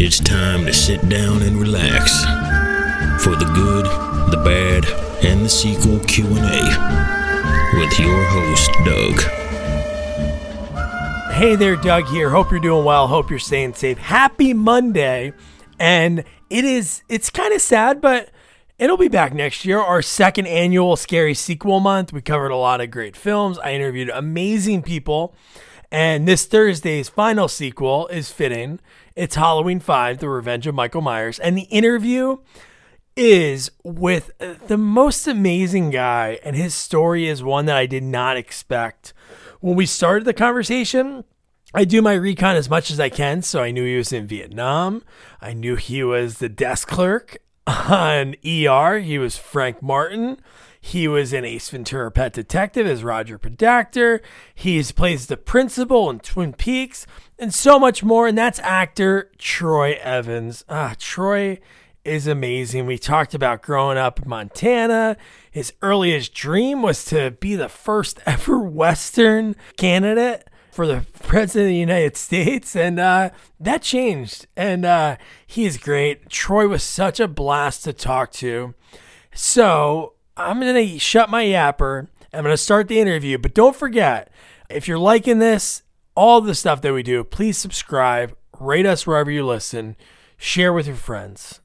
It's time to sit down and relax for the good, the bad, and the sequel Q&A with your host Doug. Hey there, Doug here. Hope you're doing well. Hope you're staying safe. Happy Monday. And it is it's kind of sad, but it'll be back next year. Our second annual Scary Sequel Month. We covered a lot of great films. I interviewed amazing people. And this Thursday's final sequel is fitting. It's Halloween 5, The Revenge of Michael Myers. And the interview is with the most amazing guy. And his story is one that I did not expect. When we started the conversation, I do my recon as much as I can. So I knew he was in Vietnam. I knew he was the desk clerk on ER. He was Frank Martin. He was in Ace Ventura Pet Detective as Roger Podacter. He plays the principal in Twin Peaks and so much more. And that's actor Troy Evans. Ah, Troy is amazing. We talked about growing up in Montana. His earliest dream was to be the first ever Western candidate for the president of the United States, and uh, that changed. And uh, he is great. Troy was such a blast to talk to. So I'm gonna shut my yapper. I'm gonna start the interview, but don't forget if you're liking this, all the stuff that we do, please subscribe, rate us wherever you listen, share with your friends.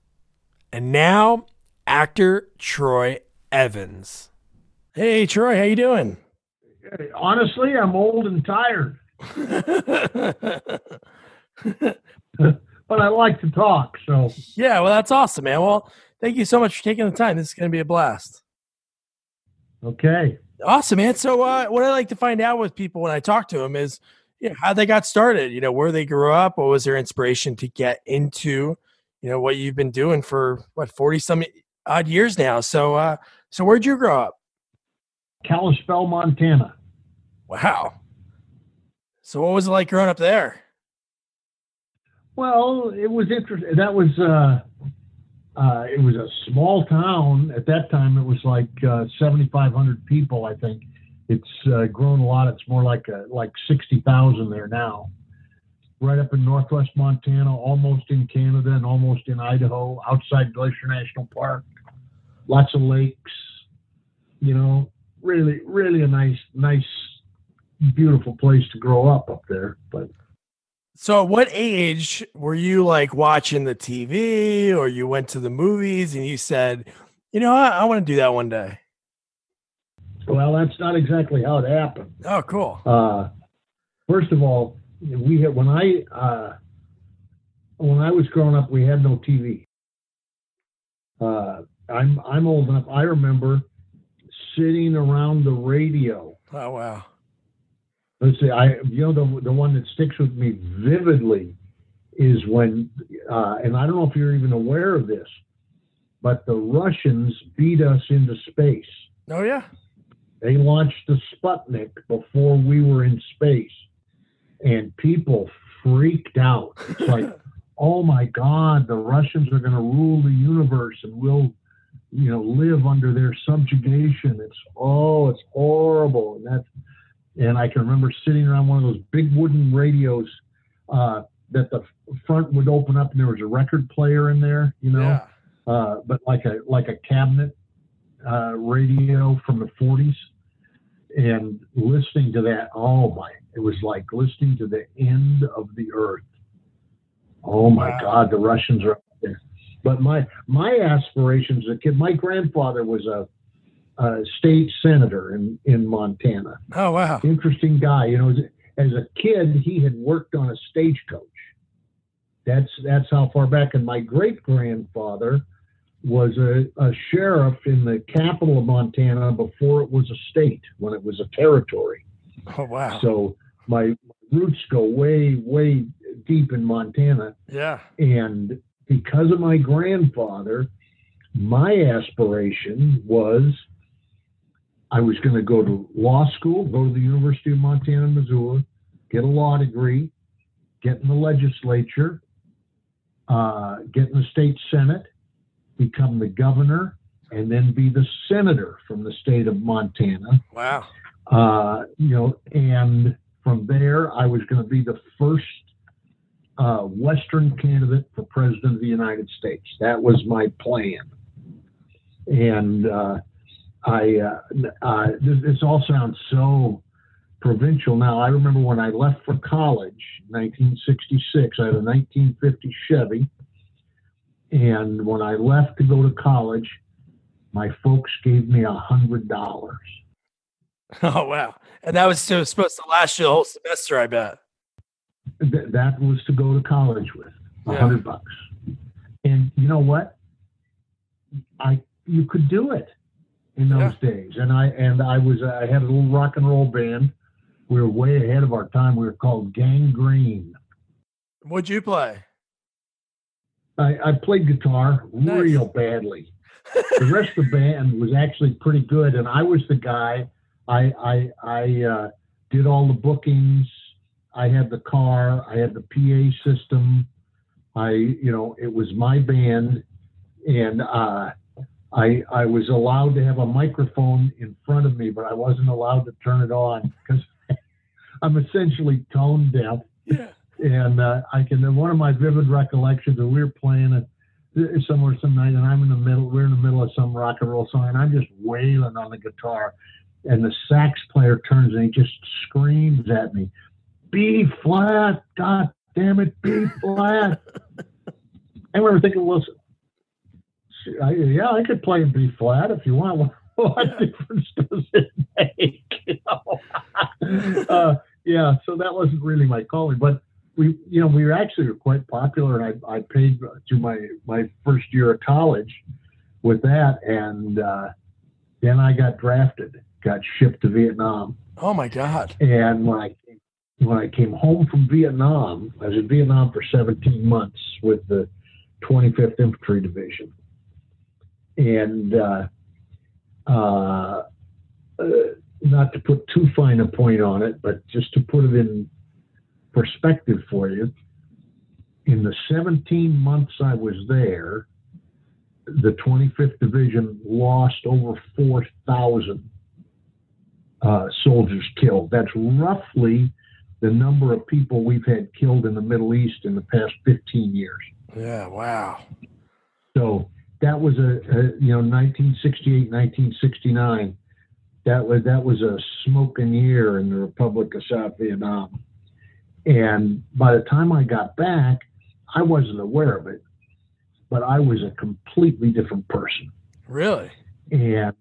And now, actor Troy Evans. Hey Troy, how you doing? Honestly, I'm old and tired. but I like to talk, so yeah, well that's awesome, man. Well, thank you so much for taking the time. This is going to be a blast. Okay. Awesome, man. So, uh, what I like to find out with people when I talk to them is, you know, how they got started. You know, where they grew up. What was their inspiration to get into, you know, what you've been doing for what forty some odd years now. So, uh, so where'd you grow up? Kalispell, Montana. Wow. So, what was it like growing up there? Well, it was interesting. That was uh, uh, it was a small town at that time. It was like uh, 7,500 people, I think. It's uh, grown a lot. It's more like a, like 60,000 there now. Right up in northwest Montana, almost in Canada and almost in Idaho, outside Glacier National Park. Lots of lakes. You know, really, really a nice, nice, beautiful place to grow up up there. But so, at what age were you like watching the TV or you went to the movies and you said, you know, I, I want to do that one day? Well, that's not exactly how it happened. Oh, cool. Uh, first of all, we had when I uh, when I was growing up, we had no TV. Uh, I'm I'm old enough. I remember sitting around the radio. Oh wow! let's see, I you know the the one that sticks with me vividly is when, uh, and I don't know if you're even aware of this, but the Russians beat us into space. Oh yeah, they launched the Sputnik before we were in space, and people freaked out. It's like, oh my God, the Russians are going to rule the universe, and we'll you know live under their subjugation. It's oh, it's horrible, and that's and I can remember sitting around one of those big wooden radios uh, that the front would open up and there was a record player in there, you know, yeah. uh, but like a like a cabinet uh, radio from the 40s, and listening to that. Oh my! It was like listening to the end of the earth. Oh my wow. God! The Russians are up there. But my my aspirations as a kid, my grandfather was a uh, state senator in, in Montana. Oh, wow. Interesting guy. You know, as, as a kid, he had worked on a stagecoach. That's, that's how far back. And my great grandfather was a, a sheriff in the capital of Montana before it was a state, when it was a territory. Oh, wow. So my roots go way, way deep in Montana. Yeah. And because of my grandfather, my aspiration was I was going to go to law school, go to the University of Montana, Missoula, get a law degree, get in the legislature, uh, get in the state senate, become the governor, and then be the senator from the state of Montana. Wow. Uh, you know, and from there, I was going to be the first uh, Western candidate for president of the United States. That was my plan. And uh, I, uh, uh, this, this all sounds so provincial now. I remember when I left for college, 1966, I had a 1950 Chevy. And when I left to go to college, my folks gave me a hundred dollars. Oh wow! And that was supposed to last you the whole semester, I bet. Th- that was to go to college with a Yeah. hundred bucks. And you know what? I you could do it in those days. And I and I was uh, I had a little rock and roll band. We were way ahead of our time. We were called Gangrene. What'd you play? I, I played guitar Nice. real badly. the rest of the band was actually pretty good, and I was the guy. I I I uh, did all the bookings. I had the car. I had the PA system. I you know it was my band, and uh, I I was allowed to have a microphone in front of me, but I wasn't allowed to turn it on because I'm essentially tone deaf Yeah. And uh, I can. One of my vivid recollections of we were playing it uh, somewhere some night, and I'm in the middle. We're in the middle of some rock and roll song, and I'm just wailing on the guitar, and the sax player turns and he just screams at me, "B flat, God damn it, B flat." I remember thinking, well, I, yeah, I could play in B flat if you want. What difference does it make? You know? uh, yeah, so that wasn't really my calling, but we, you know, we were actually quite popular, and I, I paid to my my first year of college with that, and uh, then I got drafted, got shipped to Vietnam, Oh my God. and when I when I came home from Vietnam, I was in Vietnam for 17 months with the 25th Infantry Division, and uh, uh, uh, not to put too fine a point on it, but just to put it in perspective for you, in the 17 months I was there, the 25th Division lost over 4,000 uh, soldiers killed. That's roughly the number of people we've had killed in the Middle East in the past 15 years. Yeah. Wow. So that was a, a you know 1968, 1969. That was that was a smoking year in the Republic of South Vietnam. And by the time I got back, I wasn't aware of it, but I was a completely different person. Really? And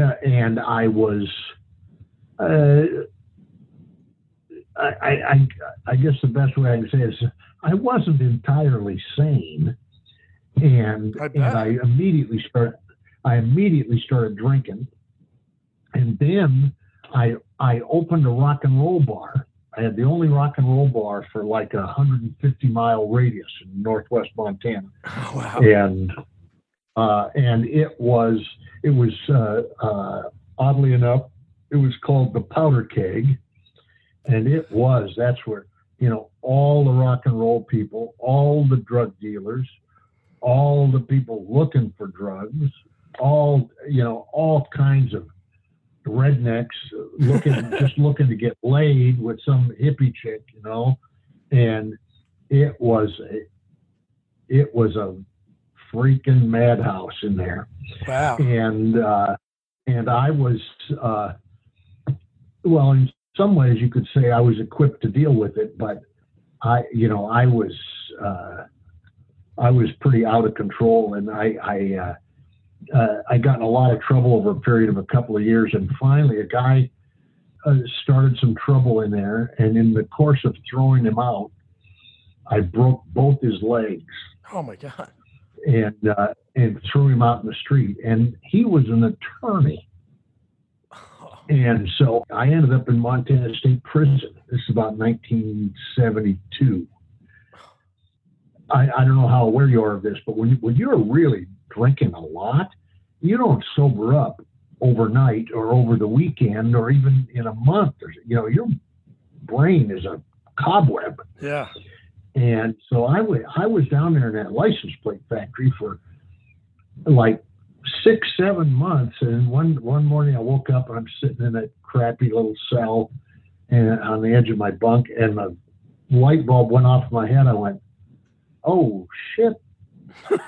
uh, and I was. Uh, I, I, I, guess the best way I can say is I wasn't entirely sane, and I and. I immediately started I immediately started drinking, and then I I opened a rock and roll bar. I had the only rock and roll bar for like a 150 mile radius in northwest Montana Oh, wow. and uh, and it was it was uh, uh, oddly enough it was called the Powder Keg, and it was that's where you know all the rock and roll people, all the drug dealers, all the people looking for drugs, all you know all kinds of rednecks looking just looking to get laid with some hippie chick, you know, and it was a, it was a freaking madhouse in there, Wow. and uh, and I was uh, well in some ways you could say I was equipped to deal with it, but I you know I was uh, I was pretty out of control, and I I uh, I got in a lot of trouble over a period of a couple of years, and finally a guy uh, started some trouble in there, and in the course of throwing him out, I broke both his legs Oh my God. and uh, and threw him out in the street. And he was an attorney, and so I ended up in Montana State Prison. This is about 1972. I, I don't know how aware you are of this, but when when you're really drinking a lot, you don't sober up overnight or over the weekend or even in a month. Or, you know, your brain is a cobweb. Yeah. And so I wa- I was down there in that license plate factory for like six, seven months. And one, one morning I woke up and I'm sitting in that crappy little cell and on the edge of my bunk and the light bulb went off in my head. I went, "Oh shit!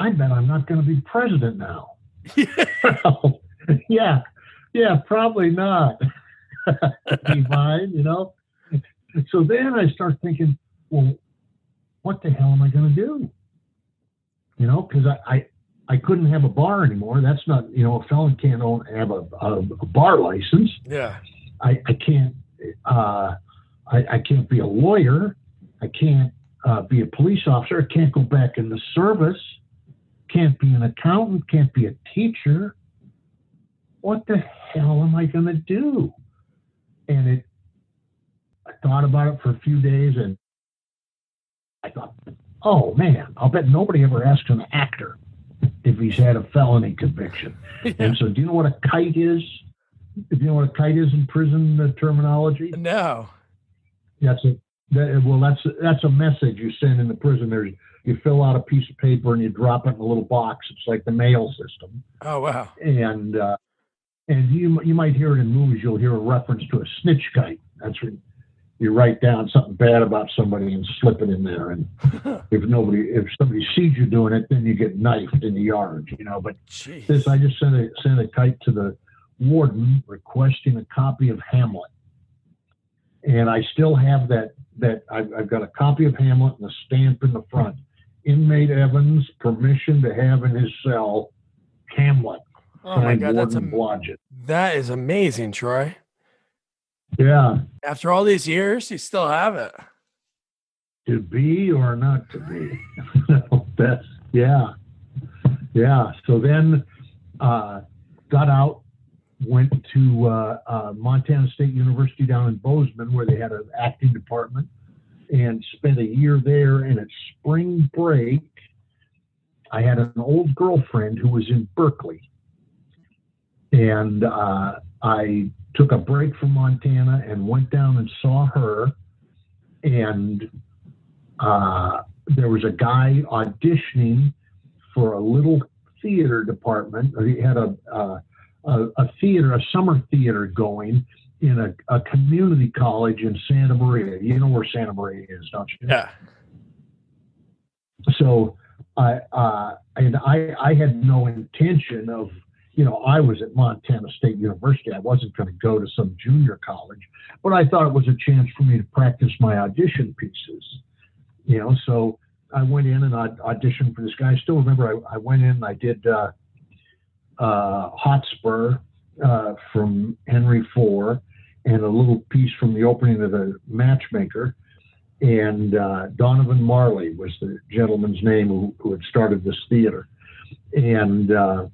I bet I'm not going to be president now." yeah, yeah, probably not. be fine, you know. So then I start thinking, well, what the hell am I going to do? You know, because I, I I couldn't have a bar anymore. That's not, you know, a felon can't own, have a, a, a bar license. Yeah. I, I can't, uh, I, I can't be a lawyer. I can't uh, be a police officer. I can't go back in the service. Can't be an accountant. Can't be a teacher. What the hell am I going to do? And it, I thought about it for a few days and I thought, oh man, I'll bet nobody ever asks an actor if he's had a felony conviction. Yeah. And so, do you know what a kite is? Do you know what a kite is in prison uh, terminology? No. That's a that, well, that's that's a message you send in the prison. There's you fill out a piece of paper and you drop it in a little box. It's like the mail system, Oh wow. and uh, and you you might hear it in movies. You'll hear a reference to a snitch kite. That's when you write down something bad about somebody and slip it in there. And if nobody, if somebody sees you doing it, then you get knifed in the yard. You know, but Jeez. this I just sent a sent a kite to the warden requesting a copy of Hamlet, and I still have that that I've, I've got a copy of Hamlet and a stamp in the front. Inmate Evans permission to have in his cell Hamlet. oh my god, that's am- that is amazing, Troy. Yeah, After all these years, you still have it. to be or not to be. That's yeah, yeah. So then, uh, got out, went to uh, uh, Montana State University down in Bozeman, where they had an acting department, and spent a year there. And at spring break, I had an old girlfriend who was in Berkeley, and uh, I took a break from Montana and went down and saw her, and uh, there was a guy auditioning for a little theater department. He had a a, a, a theater, a summer theater going in a, a community college in Santa Maria. You know where Santa Maria is, don't you? Yeah. So I uh, and I I had no intention of you know I was at Montana State University. I wasn't going to go to some junior college, but I thought it was a chance for me to practice my audition pieces. You know, so I went in and I auditioned for this guy. I still remember I, I went in and I did uh, uh, Hotspur uh, from Henry IV and a little piece from the opening of the Matchmaker and uh, Donovan Marley was the gentleman's name who, who had started this theater. And uh,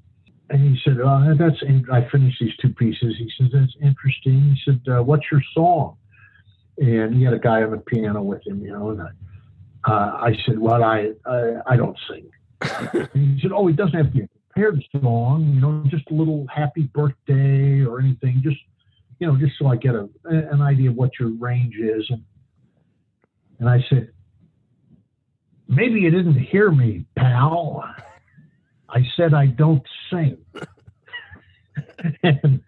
and he said, uh, "That's." in- I finished these two pieces. He says, "That's interesting." He said, uh, "What's your song?" And he had a guy on the piano with him, you know. And I, uh, I said, "Well, I, I I don't sing." he said, "Oh, it doesn't have to be a prepared song, you know, just a little happy birthday or anything, just." You know, just so I get a, an idea of what your range is, and and I said, maybe you didn't hear me, pal. I said I don't sing. and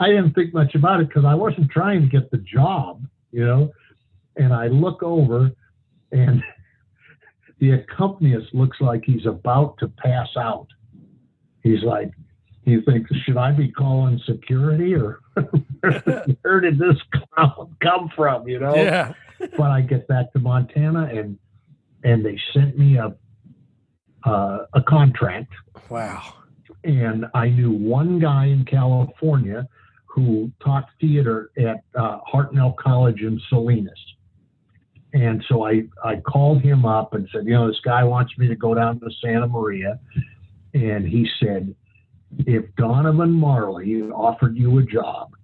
I didn't think much about it because I wasn't trying to get the job, you know. And I look over and the accompanist looks like he's about to pass out. He's like, he thinks, should I be calling security or where did this clown come from, you know? Yeah. but I get back to Montana and and they sent me a uh, a contract Wow. and I knew one guy in California who taught theater at uh, Hartnell College in Salinas. And so I, I called him up and said, you know, this guy wants me to go down to Santa Maria. And he said, if Donovan Marley offered you a job,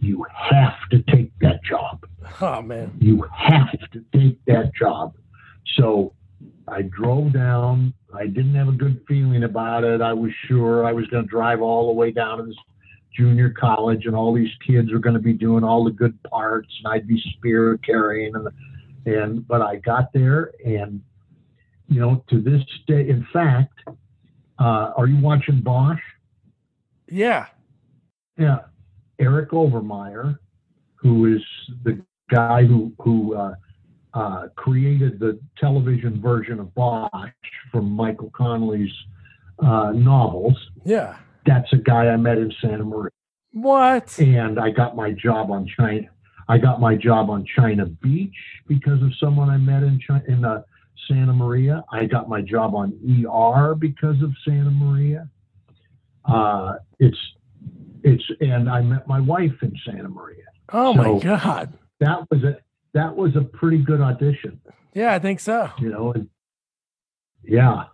you have to take that job Oh man. you have to take that job. So I drove down. I didn't have a good feeling about it. I was sure I was going to drive all the way down to this junior college, and all these kids were going to be doing all the good parts, and I'd be spear carrying, and and but I got there, and you know, to this day, in fact, uh, are you watching Bosch? Yeah. Yeah, Eric Overmyer, who is the guy who who uh, uh, created the television version of Bosch from Michael Connelly's uh, novels. Yeah. That's a guy I met in Santa Maria, What? and I got my job on China. I got my job on China Beach because of someone I met in China, in uh, Santa Maria. I got my job on ER because of Santa Maria. Uh, it's it's and I met my wife in Santa Maria. Oh my god. That was a that was a pretty good audition, Yeah, I think so. you know. And yeah,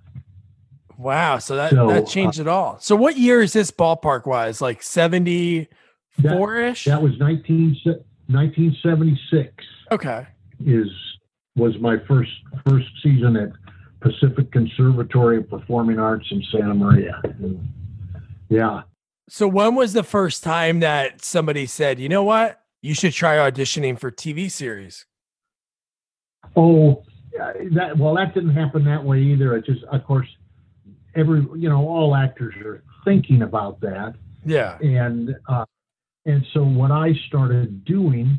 Wow. So that So, that changed it all. So what year is this ballpark wise? Like 74 ish? that was 19, 1976 Okay. is was my first first season at Pacific Conservatory of Performing Arts in Santa Maria. And yeah, So when was the first time that somebody said, you know what? You should try auditioning for TV series? Oh, that well, that didn't happen that way either. It just, of course, every you know, all actors are thinking about that, Yeah. and uh, and so what I started doing,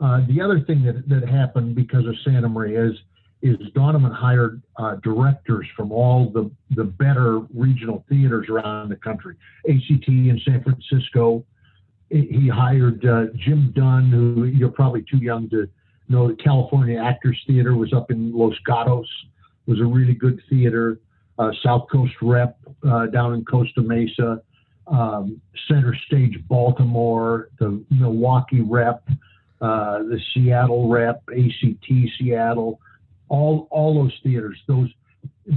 uh, the other thing that that happened because of Santa Maria is is Donovan hired uh, directors from all the the better regional theaters around the country, ACT in San Francisco. He hired uh, Jim Dunn, who you're probably too young to know. The California Actors Theater was up in Los Gatos, was a really good theater. Uh, South Coast Rep uh, down in Costa Mesa, um, Center Stage Baltimore, the Milwaukee Rep, uh, the Seattle Rep, ACT Seattle, all all those theaters. Those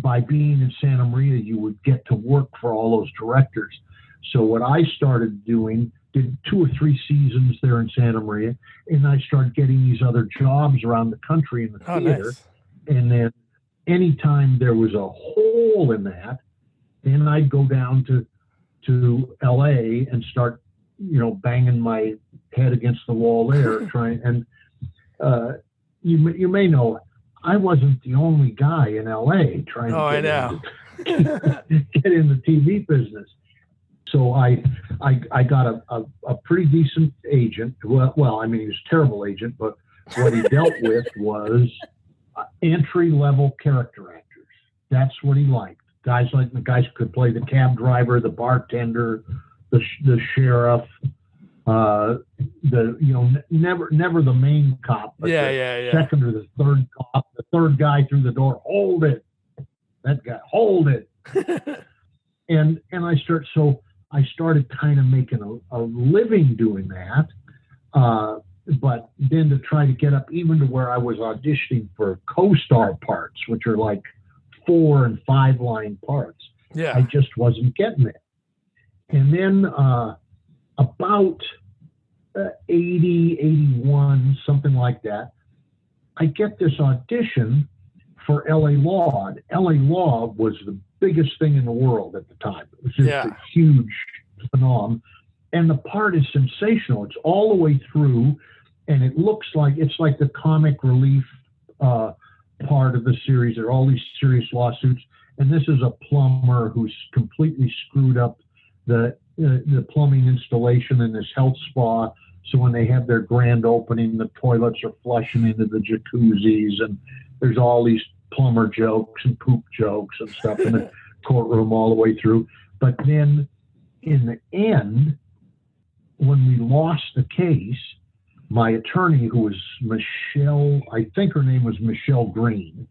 by being in Santa Maria, you would get to work for all those directors. So what I started doing, did two or three seasons there in Santa Maria, and I started getting these other jobs around the country in the Oh, theater. nice. And then anytime there was a hole in that, then I'd go down to to LA and start, you know, banging my head against the wall there, trying. And uh, you may- you may know, I wasn't the only guy in LA trying Oh, to get know. into, get in the TV business. So I I, I got a, a, a pretty decent agent. Well, well, I mean, he was a terrible agent, but what he dealt with was entry level character actors. That's what he liked. Guys like the guys who could play the cab driver, the bartender, the the sheriff, uh, the you know n- never never the main cop, but Yeah, the yeah, yeah. second or the third cop, the third guy through the door. Hold it, that guy, hold it. and and I start so I started kind of making a, a living doing that. Uh, but then to try to get up even to where I was auditioning for co-star parts, which are like four and five line parts, Yeah. I just wasn't getting it. And then uh, about uh, 80, 81, something like that, I get this audition for LA Law. And LA Law was the biggest thing in the world at the time. It was just Yeah. a huge phenomenon. And the part is sensational. It's all the way through, and it looks like it's like the comic relief uh, part of the series. There are all these serious lawsuits, and this is a plumber who's completely screwed up the uh, the plumbing installation in this health spa. So when they have their grand opening, the toilets are flushing into the jacuzzis, and there's all these plumber jokes and poop jokes and stuff in the courtroom all the way through. But then in the end, when we lost the case, my attorney, who was Michele, I think her name was Michele Greene,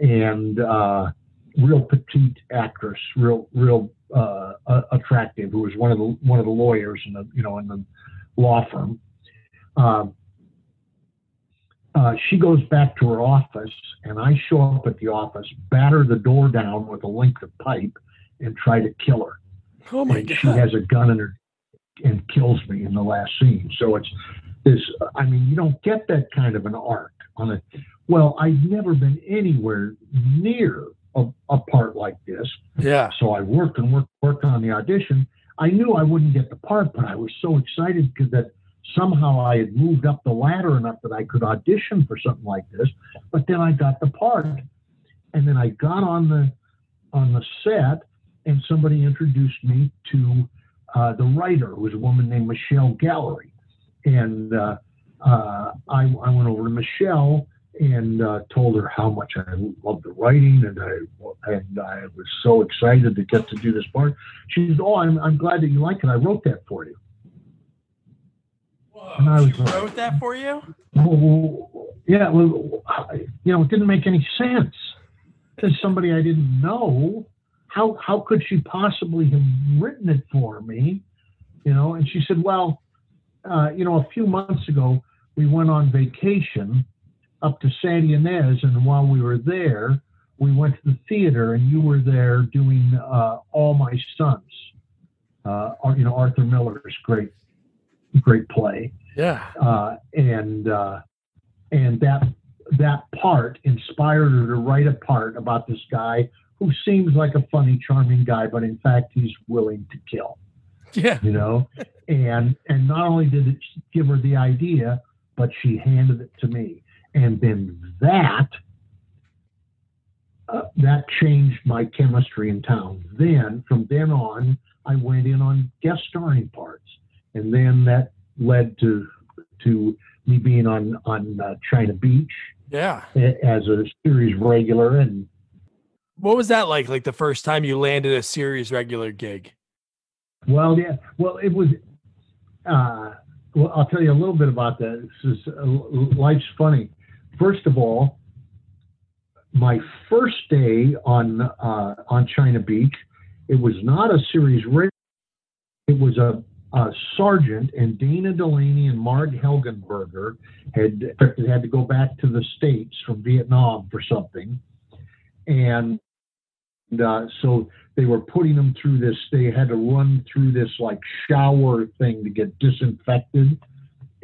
and uh, real petite actress, real real uh, attractive, who was one of the one of the lawyers in the you know in the law firm. Um, uh, she goes back to her office, and I show up at the office, batter the door down with a length of pipe, and try to kill her Oh my and she has a gun in her and kills me in the last scene. So it's this. I mean, you don't get that kind of an arc on a. Well, I've never been anywhere near a, a part like this. Yeah. So I worked and worked worked on the audition. I knew I wouldn't get the part, but I was so excited because that somehow I had moved up the ladder enough that I could audition for something like this. But then I got the part, and then I got on the on the set, and somebody introduced me to uh, the writer, who was a woman named Michele Gallery, and uh, uh, I, I went over to Michele and uh, told her how much I loved the writing and I and I was so excited to get to do this part. She said, "Oh, I'm, I'm glad that you like it. I wrote that for you." Whoa, and I was she like, wrote that for you? Well, yeah. Well, you know, it didn't make any sense. As somebody I didn't know, how how could she possibly have written it for me? You know, and she said, "Well, uh, you know, a few months ago." we went on vacation up to Santa Ynez, and while we were there, we went to the theater, and you were there doing uh, All My Sons. Uh, you know Arthur Miller's great, great play. Yeah. Uh, and uh, and that that part inspired her to write a part about this guy who seems like a funny, charming guy, but in fact he's willing to kill. Yeah. You know, and and not only did it give her the idea, but she handed it to me. And then that uh, that changed my chemistry in town. Then, from then on, I went in on guest starring parts, and then that led to to me being on on uh, China Beach. Yeah, as a series regular. And what was that like? Like the first time you landed a series regular gig? Well, yeah. Well, it was. Uh, well, I'll tell you a little bit about that. This is uh, life's funny. First of all, my first day on uh, on China Beach, it was not a series written. It was a, a sergeant and Dana Delany and Marg Helgenberger had had to go back to the states from Vietnam for something, and uh, so they were putting them through this. They had to run through this like shower thing to get disinfected,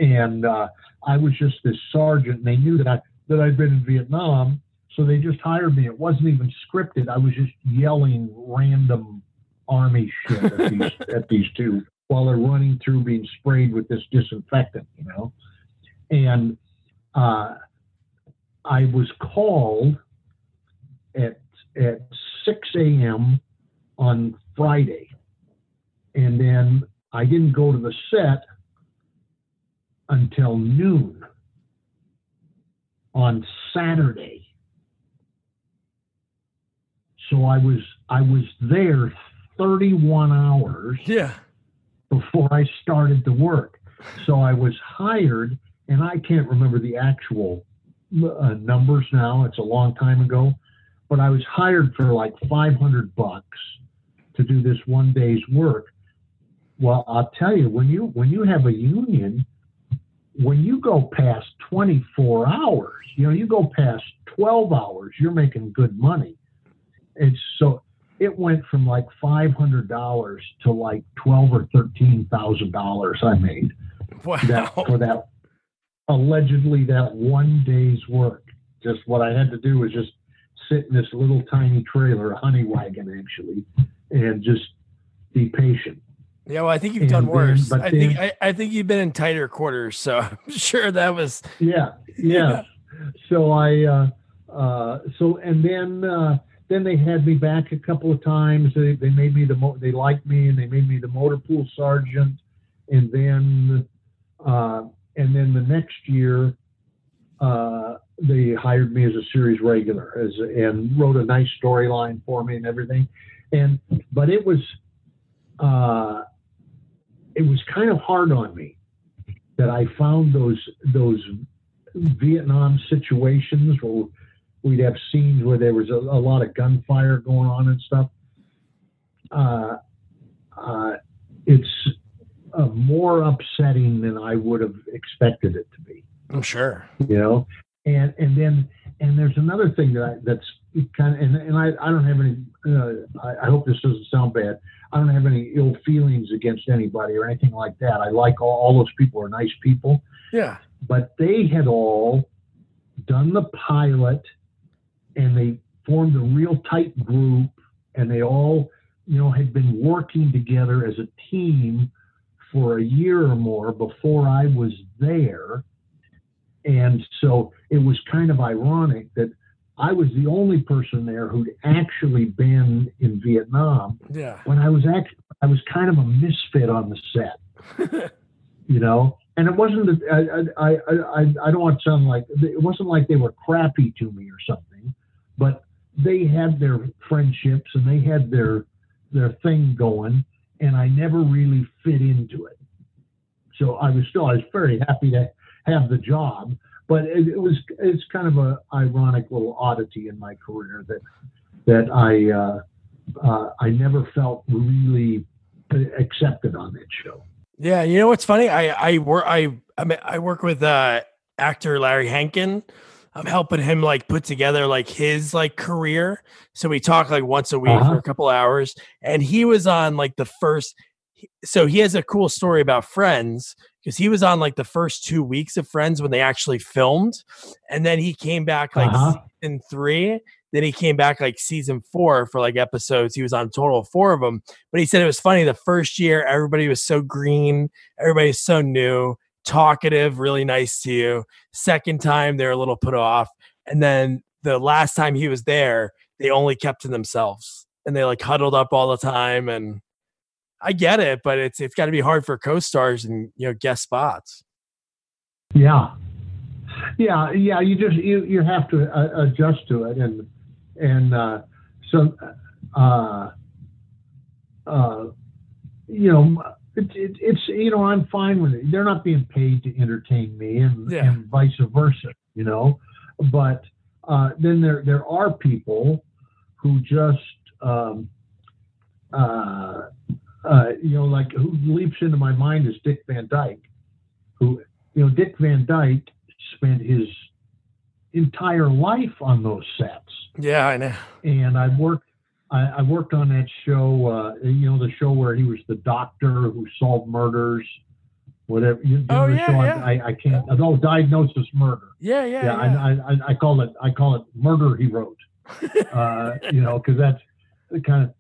and uh, I was just this sergeant. And they knew that I that I'd been in Vietnam, so they just hired me. It wasn't even scripted. I was just yelling random army shit at these at these two while they're running through being sprayed with this disinfectant, you know. And uh, I was called at at 6 a.m on Friday. And then I didn't go to the set until noon on Saturday. So I was I was there 31 hours yeah. before I started to work. So I was hired, and I can't remember the actual uh, numbers now. It's a long time ago, but I was hired for like 500 bucks to do this one day's work. Well, I'll tell you, when you when you have a union, when you go past 24 hours, you know, you go past 12 hours, you're making good money. It's so it went from like $500 to like 12 or 13,000 dollars I made. Wow. That, for that allegedly that one day's work. Just what I had to do was just sit in this little tiny trailer, a honey wagon actually, and just be patient. Yeah, well, I think you've and done worse. Then, I then, think I, I, think you've been in tighter quarters, so I'm sure that was. Yeah, yeah. so I, uh, uh, so and then uh, then they had me back a couple of times. They, they made me the mo- they liked me and they made me the motor pool sergeant, and then uh, and then the next year uh, they hired me as a series regular as and wrote a nice storyline for me and everything and but it was uh, it was kind of hard on me that I found those those Vietnam situations where we'd have scenes where there was a, a lot of gunfire going on and stuff. Uh, uh, it's uh, more upsetting than I would have expected it to be. I'm sure. You know, and and then and there's another thing that I, that's kind of and, and I, I don't have any uh, I, I, hope this doesn't sound bad. I don't have any ill feelings against anybody or anything like that. I like all, all those people are nice people. Yeah. But they had all done the pilot and they formed a real tight group and they all you know had been working together as a team for a year or more before I was there. And so it was kind of ironic that I was the only person there who'd actually been in Vietnam. Yeah. When I was actually, I was kind of a misfit on the set, you know. and it wasn't. that- I, I I I I don't want to sound like it wasn't like they were crappy to me or something, but they had their friendships and they had their their thing going, and I never really fit into it. So I was still I was very happy to have the job, but it, it was it's kind of a ironic little oddity in my career that that I uh, uh, I never felt really accepted on that show. Yeah, you know what's funny? I I work I I, mean, I work with uh actor Larry Hankin. I'm helping him like put together like his like career. So we talk like once a week Uh-huh. for a couple hours, and he was on like the first. So he has a cool story about Friends because he was on like the first two weeks of Friends when they actually filmed, and then he came back like Uh-huh. season three. Then he came back like season four for like episodes. He was on a total of four of them. But he said it was funny. The first year, everybody was so green, everybody's so new, talkative, really nice to you. Second time, they're a little put off. And then the last time he was there, they only kept to themselves and they like huddled up all the time. And I get it, but it's it's got to be hard for co-stars and you know guest spots. Yeah, yeah, yeah. You just you you have to uh, adjust to it, and and uh, so uh, uh, you know it, it, it's you know I'm fine with it. They're not being paid to entertain me, and, Yeah. and vice versa. You know, but uh, then there there are people who just um, uh, uh, you know like who leaps into my mind is Dick Van Dyke, who you know Dick Van Dyke spent his entire life on those sets Yeah, I know. and I worked. I, I worked on that show. Uh, you know, the show where he was the doctor who solved murders, whatever. You, you Oh, know the yeah, show? I- yeah. I, I can't. Oh, diagnosis murder. Yeah, yeah, Yeah, yeah. I, I, I call it. I call it murder he wrote. Uh, you know, because that's the kind of.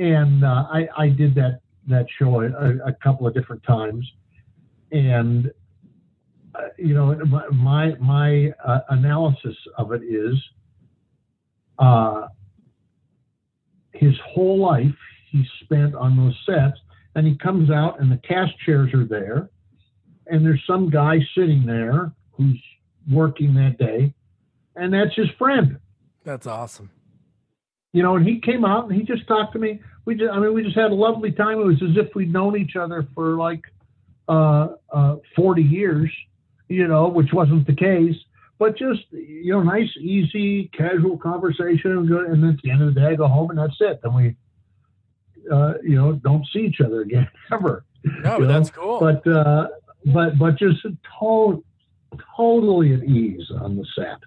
And uh, I, I did that that show a, a couple of different times, and uh, you know, my my, uh, analysis of it is, uh, his whole life he spent on those sets, and he comes out and the cast chairs are there, and there's some guy sitting there who's working that day, and that's his friend That's awesome. You know, and he came out and he just talked to me. We just, I mean, we just had a lovely time. It was as if we'd known each other for like uh, uh, 40 years, you know, which wasn't the case. But just, you know, nice, easy, casual conversation. And good- and then at the end of the day, I go home and that's it. Then we, uh, you know, don't see each other again ever. No, but that's cool. But, uh, but, but just to- totally at ease on the set.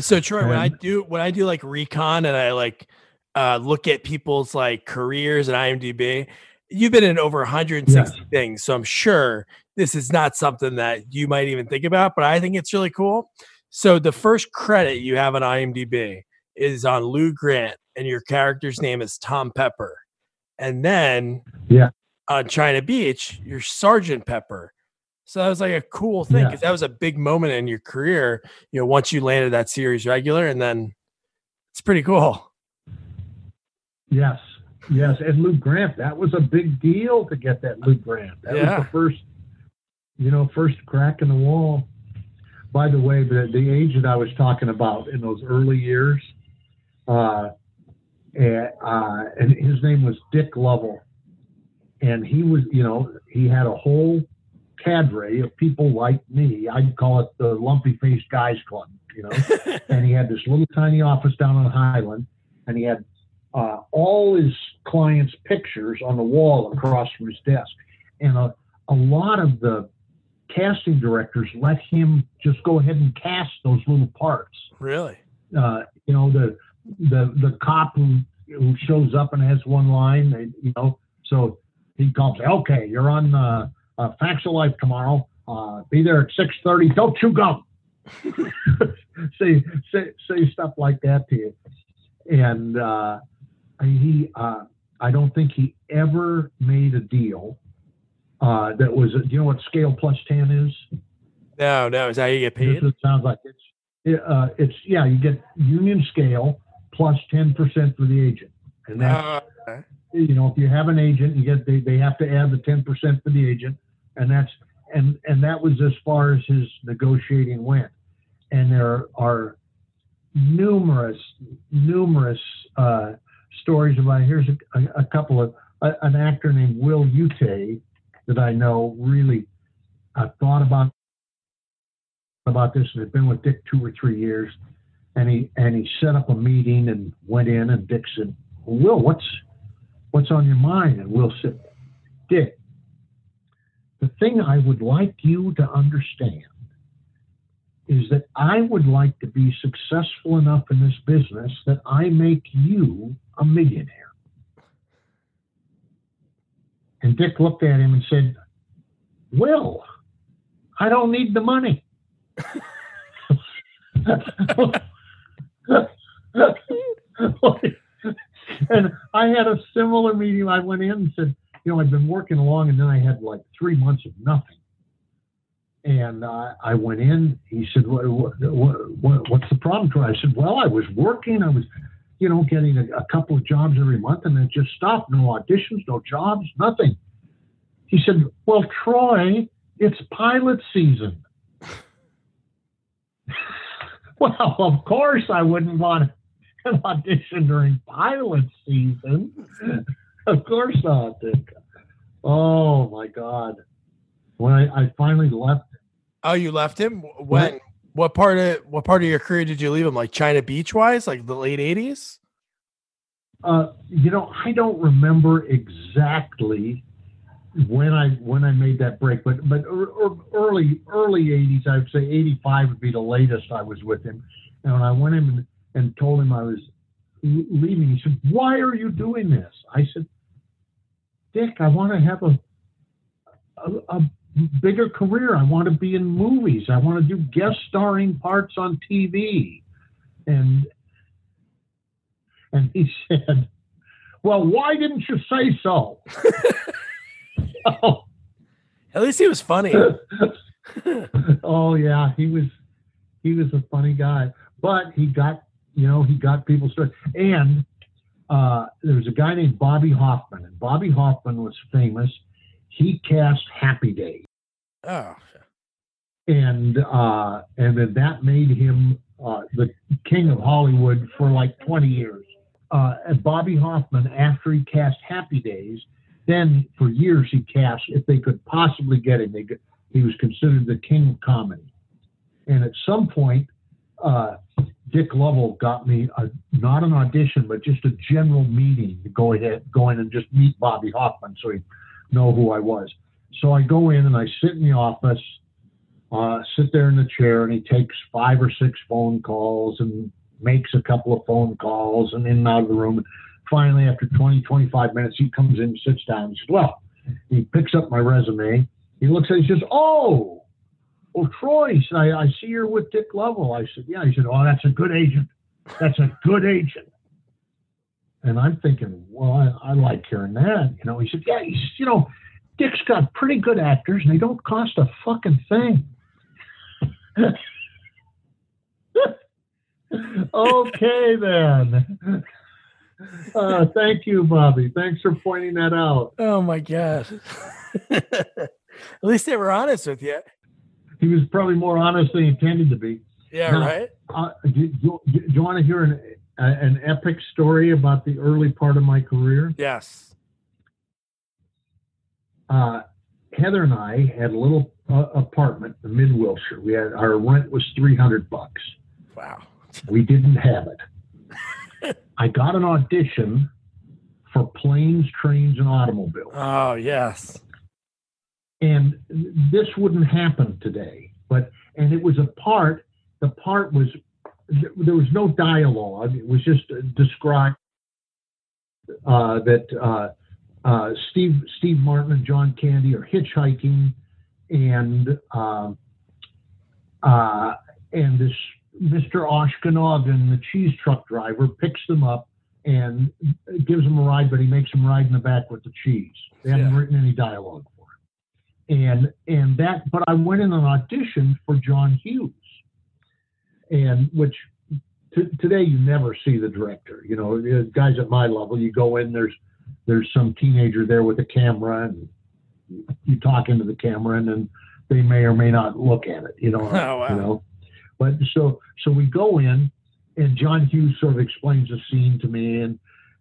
So Troy, when I do when I do like recon and I like uh look at people's like careers and IMDb, you've been in over 160 things. So I'm sure this is not something that you might even think about, but I think it's really cool. So the first credit you have on IMDb is on Lou Grant, and your character's name is Tom Pepper. And then Yeah. on China Beach, you're Sergeant Pepper. So that was like a cool thing Yeah. because that was a big moment in your career. You know, once you landed that series regular, and then it's pretty cool. Yes, yes, and Lou Grant. That was a big deal to get that Lou Grant. That Yeah. was the first, you know, first crack in the wall. By the way, the, the age that I was talking about in those early years, uh, and, uh, and his name was Dick Lovell, and he was, you know, he had a whole cadre of people like me. I'd call it the lumpy faced guys club, you know and he had this little tiny office down on Highland, and he had uh, all his clients' pictures on the wall across from his desk. And a, a lot of the casting directors let him just go ahead and cast those little parts. really? Uh, you know, the the the cop who who shows up and has one line, they, you know, so he calls, okay, you're on uh, uh, Facts of Life tomorrow. Uh, be there at six thirty. Don't chew gum. say, say say stuff like that to you, and uh, he uh, I don't think he ever made a deal uh, that was. Do you know what scale plus ten is? No, no. Is that how you get paid? is- sounds like it's it, uh, it's yeah. You get union scale plus ten percent for the agent, and that's Uh, you know if you have an agent, you get they, they have to add the ten percent for the agent, and that's and and that was as far as his negotiating went. And there are numerous, numerous uh, stories about. Here's a, a, couple of a, an actor named Will Ute that I know really uh, thought about about this and had been with Dick two or three years, and he and he set up a meeting and went in and Dick said, "Will, what's what's on your mind?" And Will said, "Dick, the thing I would like you to understand is that I would like to be successful enough in this business that I make you a millionaire." And Dick looked at him and said, Will, I don't need the money. and I had a similar meeting. I went in and said, you know, I'd been working along, and then I had like three months of nothing. And uh, I went in. He said, what, what, what, "What's the problem?" Troy? I said, "Well, I was working. I was, you know, getting a, a couple of jobs every month, and it just stopped. No auditions, no jobs, nothing." He said, "Well, Troy, it's pilot season." well, of course, I wouldn't want an audition during pilot season. Of course not. Dick. Oh my God! When I, I finally left. Oh, you left him when? What? what part of what part of your career did you leave him? Like China Beach wise, like the late eighties? Uh, you know, I don't remember exactly when I when I made that break, but but early early '80s, I would say '85 would be the latest I was with him. And when I went in and, and told him I was leaving, he said, "Why are you doing this?" I said, "Dick, I want to have a, a, a bigger career. I want to be in movies. I want to do guest starring parts on TV." And and he said, "Well, why didn't you say so?" At least he was funny. oh yeah, he was he was a funny guy. But he got you know, he got people started. And uh, there was a guy named Bobby Hoffman, and Bobby Hoffman was famous. He cast Happy Days. Oh. And uh, and then that made him uh, the king of Hollywood for like 20 years. Uh, and Bobby Hoffman, after he cast Happy Days, then for years he cast, if they could possibly get him, they could, he was considered the king of comedy. And at some point, uh, Dick Lovell got me a, not an audition, but just a general meeting to go ahead, go in and just meet Bobby Hoffman so he'd know who I was. So I go in and I sit in the office, uh, sit there in the chair, and he takes five or six phone calls and makes a couple of phone calls and in and out of the room finally, after 20, 25 minutes, he comes in, sits down, and says, Well, he picks up my resume. He looks at it, he says, Oh, well, Troy, he said, I, I see you're with Dick Lovell. I said, Yeah. He said, Oh, that's a good agent. That's a good agent. And I'm thinking, Well, I, I like hearing that. You know, he said, Yeah, he's, you know, Dick's got pretty good actors and they don't cost a fucking thing. okay, then. Uh, thank you, Bobby. Thanks for pointing that out. Oh my gosh. At least they were honest with you. He was probably more honest than he intended to be. Yeah, now, right. Uh, do, do, do, you want to hear an uh, an epic story about the early part of my career? Yes. Uh, Heather and I had a little uh, apartment in mid Wilshire. We had our rent was three hundred bucks. Wow. we didn't have it. I got an audition for planes, trains, and automobiles. Oh, yes. And this wouldn't happen today. But, and it was a part, the part was, there was no dialogue. It was just described uh, that uh, uh, Steve, Steve Martin and John Candy are hitchhiking and, um, uh, and this Mr. Oshkonagan, the cheese truck driver, picks them up and gives them a ride, but he makes them ride in the back with the cheese. They haven't written any dialogue. And and that, but I went in an audition for John Hughes, and which t- today you never see the director. You know, guys at my level, you go in, there's there's some teenager there with a camera, and you talk into the camera, and then they may or may not look at it. You know, Oh, wow. you know. But so so we go in, and John Hughes sort of explains the scene to me and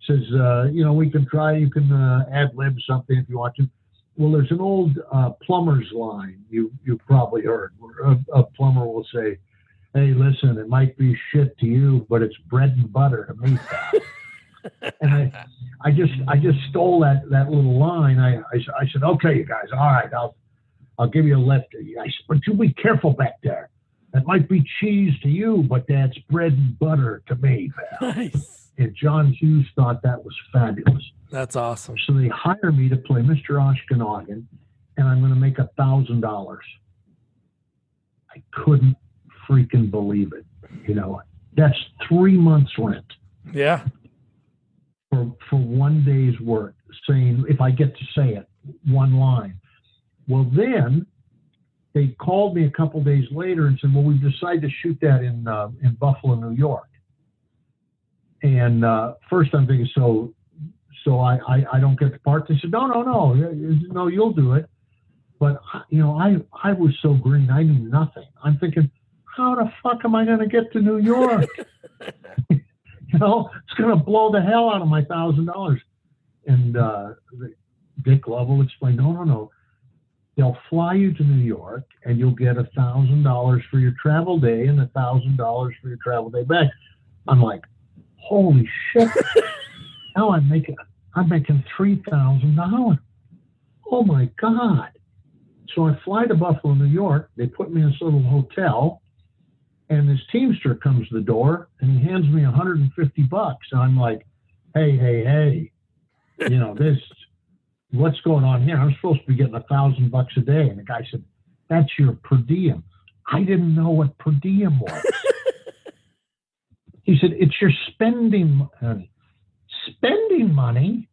says, uh, you know, we can try. You can uh, ad lib something if you want to. Well, there's an old uh, plumber's line you you probably heard. Where a, a plumber will say, "Hey, listen, it might be shit to you, but it's bread and butter to me." and I, I just I just stole that that little line. I I said, "Okay, you guys, all right, I'll I'll give you a lift." I said, "But you be careful back there. That might be cheese to you, but that's bread and butter to me, pal." Nice. And John Hughes thought that was fabulous. That's awesome. So they hire me to play Mr. Oshkonagan, and I'm going to make a thousand dollars. I couldn't freaking believe it. You know, that's three months' rent Yeah. for for one day's work. Saying if I get to say it, one line. Well, then they called me a couple days later and said, "Well, we've decided to shoot that in uh, in Buffalo, New York." And uh, first, I'm thinking, so so I, I I don't get the part. They said, "No, no, no, no, you'll do it." But you know, I I was so green, I knew nothing. I'm thinking, how the fuck am I going to get to New York? you know, it's going to blow the hell out of my thousand dollars. And uh, Dick Lovell explained, no, no, no. They'll fly you to New York, and you'll get a thousand dollars for your travel day and a thousand dollars for your travel day back. I'm like, holy shit! now I'm making I'm making three thousand dollars. Oh my god! So I fly to Buffalo, New York. They put me in this little hotel and this teamster comes to the door and he hands me 150 bucks and i'm like hey hey hey you know this what's going on here i'm supposed to be getting a thousand bucks a day and the guy said that's your per diem i didn't know what per diem was he said it's your spending money spending money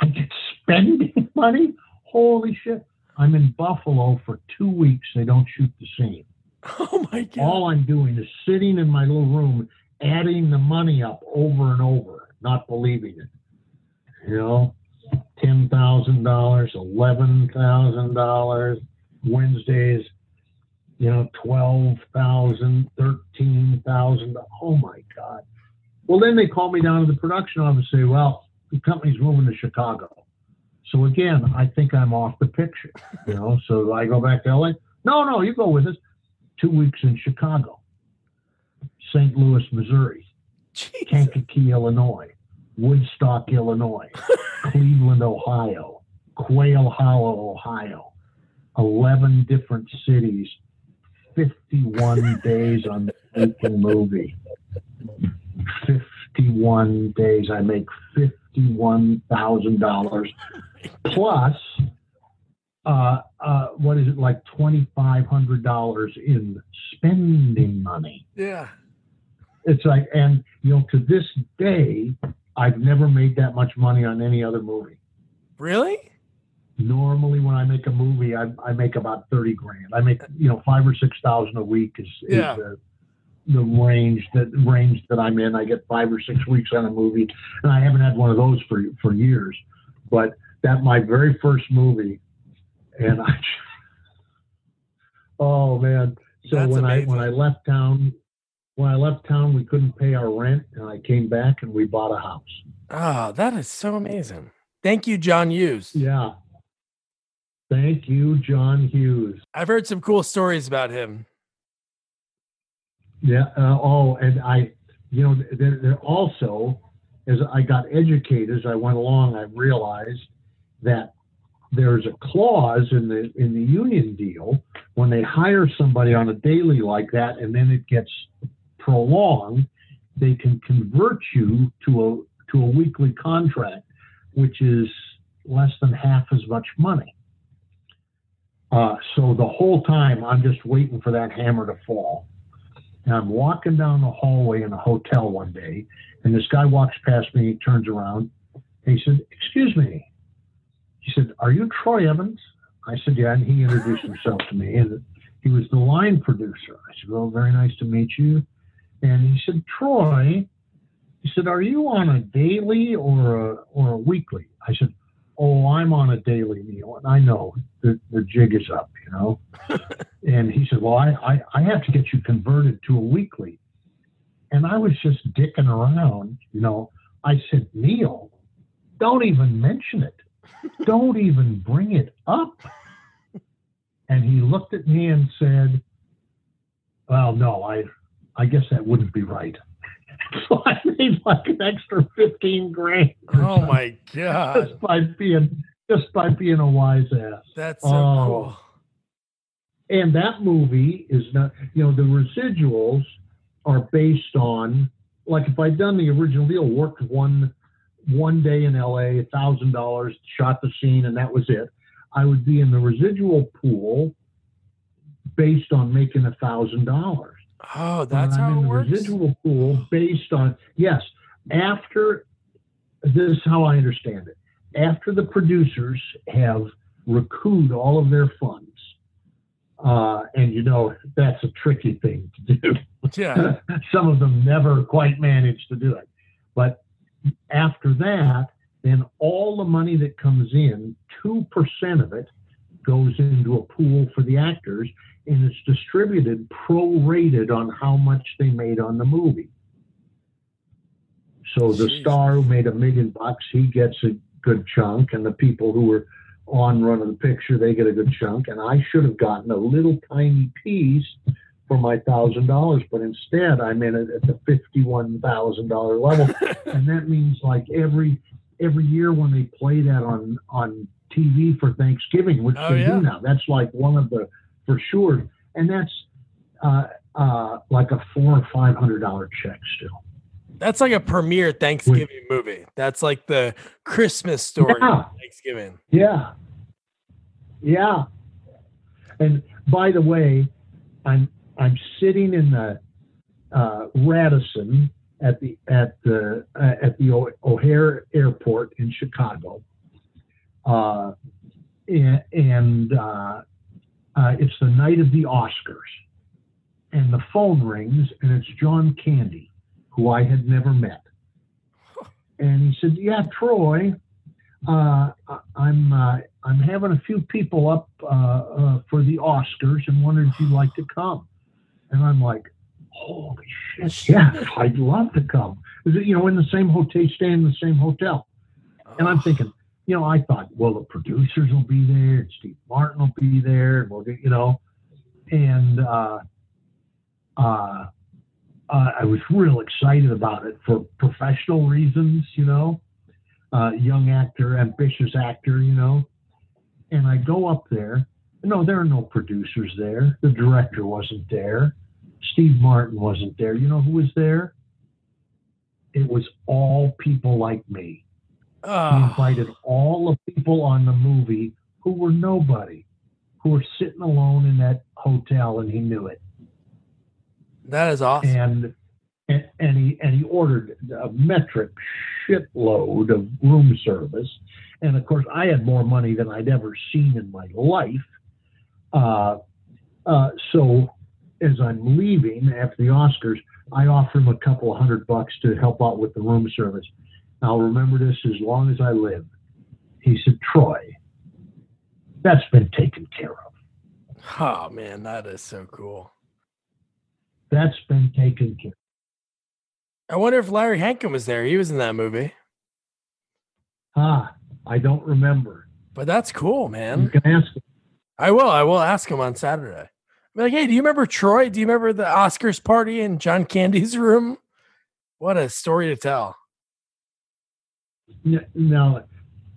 i get spending money holy shit i'm in buffalo for two weeks they don't shoot the scene Oh my god. all I'm doing is sitting in my little room, adding the money up over and over, not believing it. You know, ten thousand dollars, eleven thousand dollars, Wednesdays, you know, twelve thousand, thirteen thousand. Oh my God. Well, then they call me down to the production office and say, well, the company's moving to Chicago. So again, I think I'm off the picture. You know, so I go back to LA. No, no, you go with us two weeks in Chicago, St. Louis, Missouri, Jesus. Kankakee, Illinois, Woodstock, Illinois, Cleveland, Ohio, Quail Hollow, Ohio, 11 different cities, 51 days on the movie. 51 days. I make $51,000 plus uh, uh, what is it like twenty five hundred dollars in spending money? Yeah. It's like, and you know, to this day, I've never made that much money on any other movie. Really? Normally, when I make a movie, I, I make about thirty grand. I make you know five or six thousand a week is, is Yeah. the the range that range that I'm in. I get five or six weeks on a movie, and I haven't had one of those for for years. But that my very first movie, and I, oh man! So That's when amazing. I when I left town, when I left town, we couldn't pay our rent, and I came back and we bought a house. Oh, that is so amazing. Thank you, John Hughes. Yeah. Thank you, John Hughes. I've heard some cool stories about him. Yeah. Uh, oh, and I, you know, there also, as I got educated as I went along, I realized that there's a clause in the in the union deal when they hire somebody on a daily like that, and then it gets prolonged, they can convert you to a to a weekly contract, which is less than half as much money. Uh, so the whole time I'm just waiting for that hammer to fall. And I'm walking down the hallway in a hotel one day, and this guy walks past me. Turns around. And he said, "Excuse me." He said, "Are you Troy Evans?" I said, "Yeah." And he introduced himself to me, and he was the line producer. I said, "Well, very nice to meet you." And he said, "Troy," he said, "Are you on a daily or a or a weekly?" I said, oh, I'm on a daily meal, and I know the, the jig is up, you know. and he said, well, I, I, I have to get you converted to a weekly. And I was just dicking around, you know. I said, Neil, don't even mention it. Don't even bring it up. And he looked at me and said, well, no, I, I guess that wouldn't be right. so I made like an extra 15 grand. Oh my God. Just by being, just by being a wise ass. That's so oh. cool. And that movie is not, you know, the residuals are based on, like if I'd done the original deal, worked one, one day in LA, a thousand dollars, shot the scene, and that was it. I would be in the residual pool based on making a thousand dollars. Oh, that's how it works. Residual pool based on yes. After this is how I understand it. After the producers have recouped all of their funds, uh, and you know that's a tricky thing to do. Yeah. Some of them never quite manage to do it, but after that, then all the money that comes in, two percent of it goes into a pool for the actors, and it's distributed prorated on how much they made on the movie. So the Jeez. star who made a million bucks, he gets a good chunk, and the people who were on running the picture, they get a good chunk. And I should have gotten a little tiny piece for my thousand dollars, but instead I'm in it at the fifty-one thousand dollar level, and that means like every every year when they play that on on TV for Thanksgiving, which oh, they yeah. do now, that's like one of the for sure. And that's uh, uh, like a four or five hundred dollar check still. That's like a premiere Thanksgiving With, movie. That's like the Christmas story yeah. Thanksgiving. Yeah. Yeah. And by the way, I'm I'm sitting in the uh, Radisson at the at the uh, at the O'Hare Airport in Chicago, uh, and, and uh, uh, it's the night of the Oscars, and the phone rings, and it's John Candy, who I had never met. And he said, "Yeah, Troy, uh, I'm uh, I'm having a few people up uh, uh, for the Oscars, and wondered if you'd like to come." And I'm like, "Holy shit! Yeah, I'd love to come." You know in the same hotel, stay in the same hotel? And I'm thinking, you know, I thought, well, the producers will be there, and Steve Martin will be there, and we'll get, you know, and uh, uh, uh, I was real excited about it for professional reasons, you know, uh, young actor, ambitious actor, you know, and I go up there. No, there are no producers there. The director wasn't there. Steve Martin wasn't there. You know who was there? It was all people like me. He invited all the people on the movie who were nobody, who were sitting alone in that hotel, and he knew it. That is awesome. And and, and he and he ordered a metric shitload of room service, and of course I had more money than I'd ever seen in my life. Uh, uh, so as I'm leaving after the Oscars, I offer him a couple of hundred bucks to help out with the room service. I'll remember this as long as I live. He said, Troy, that's been taken care of. Oh, man, that is so cool. That's been taken care of. I wonder if Larry Hankin was there. He was in that movie. Ah, I don't remember. But that's cool, man. You can ask him. I will. I will ask him on Saturday. Be like, hey, do you remember Troy? Do you remember the Oscars party in John Candy's room? What a story to tell. Now,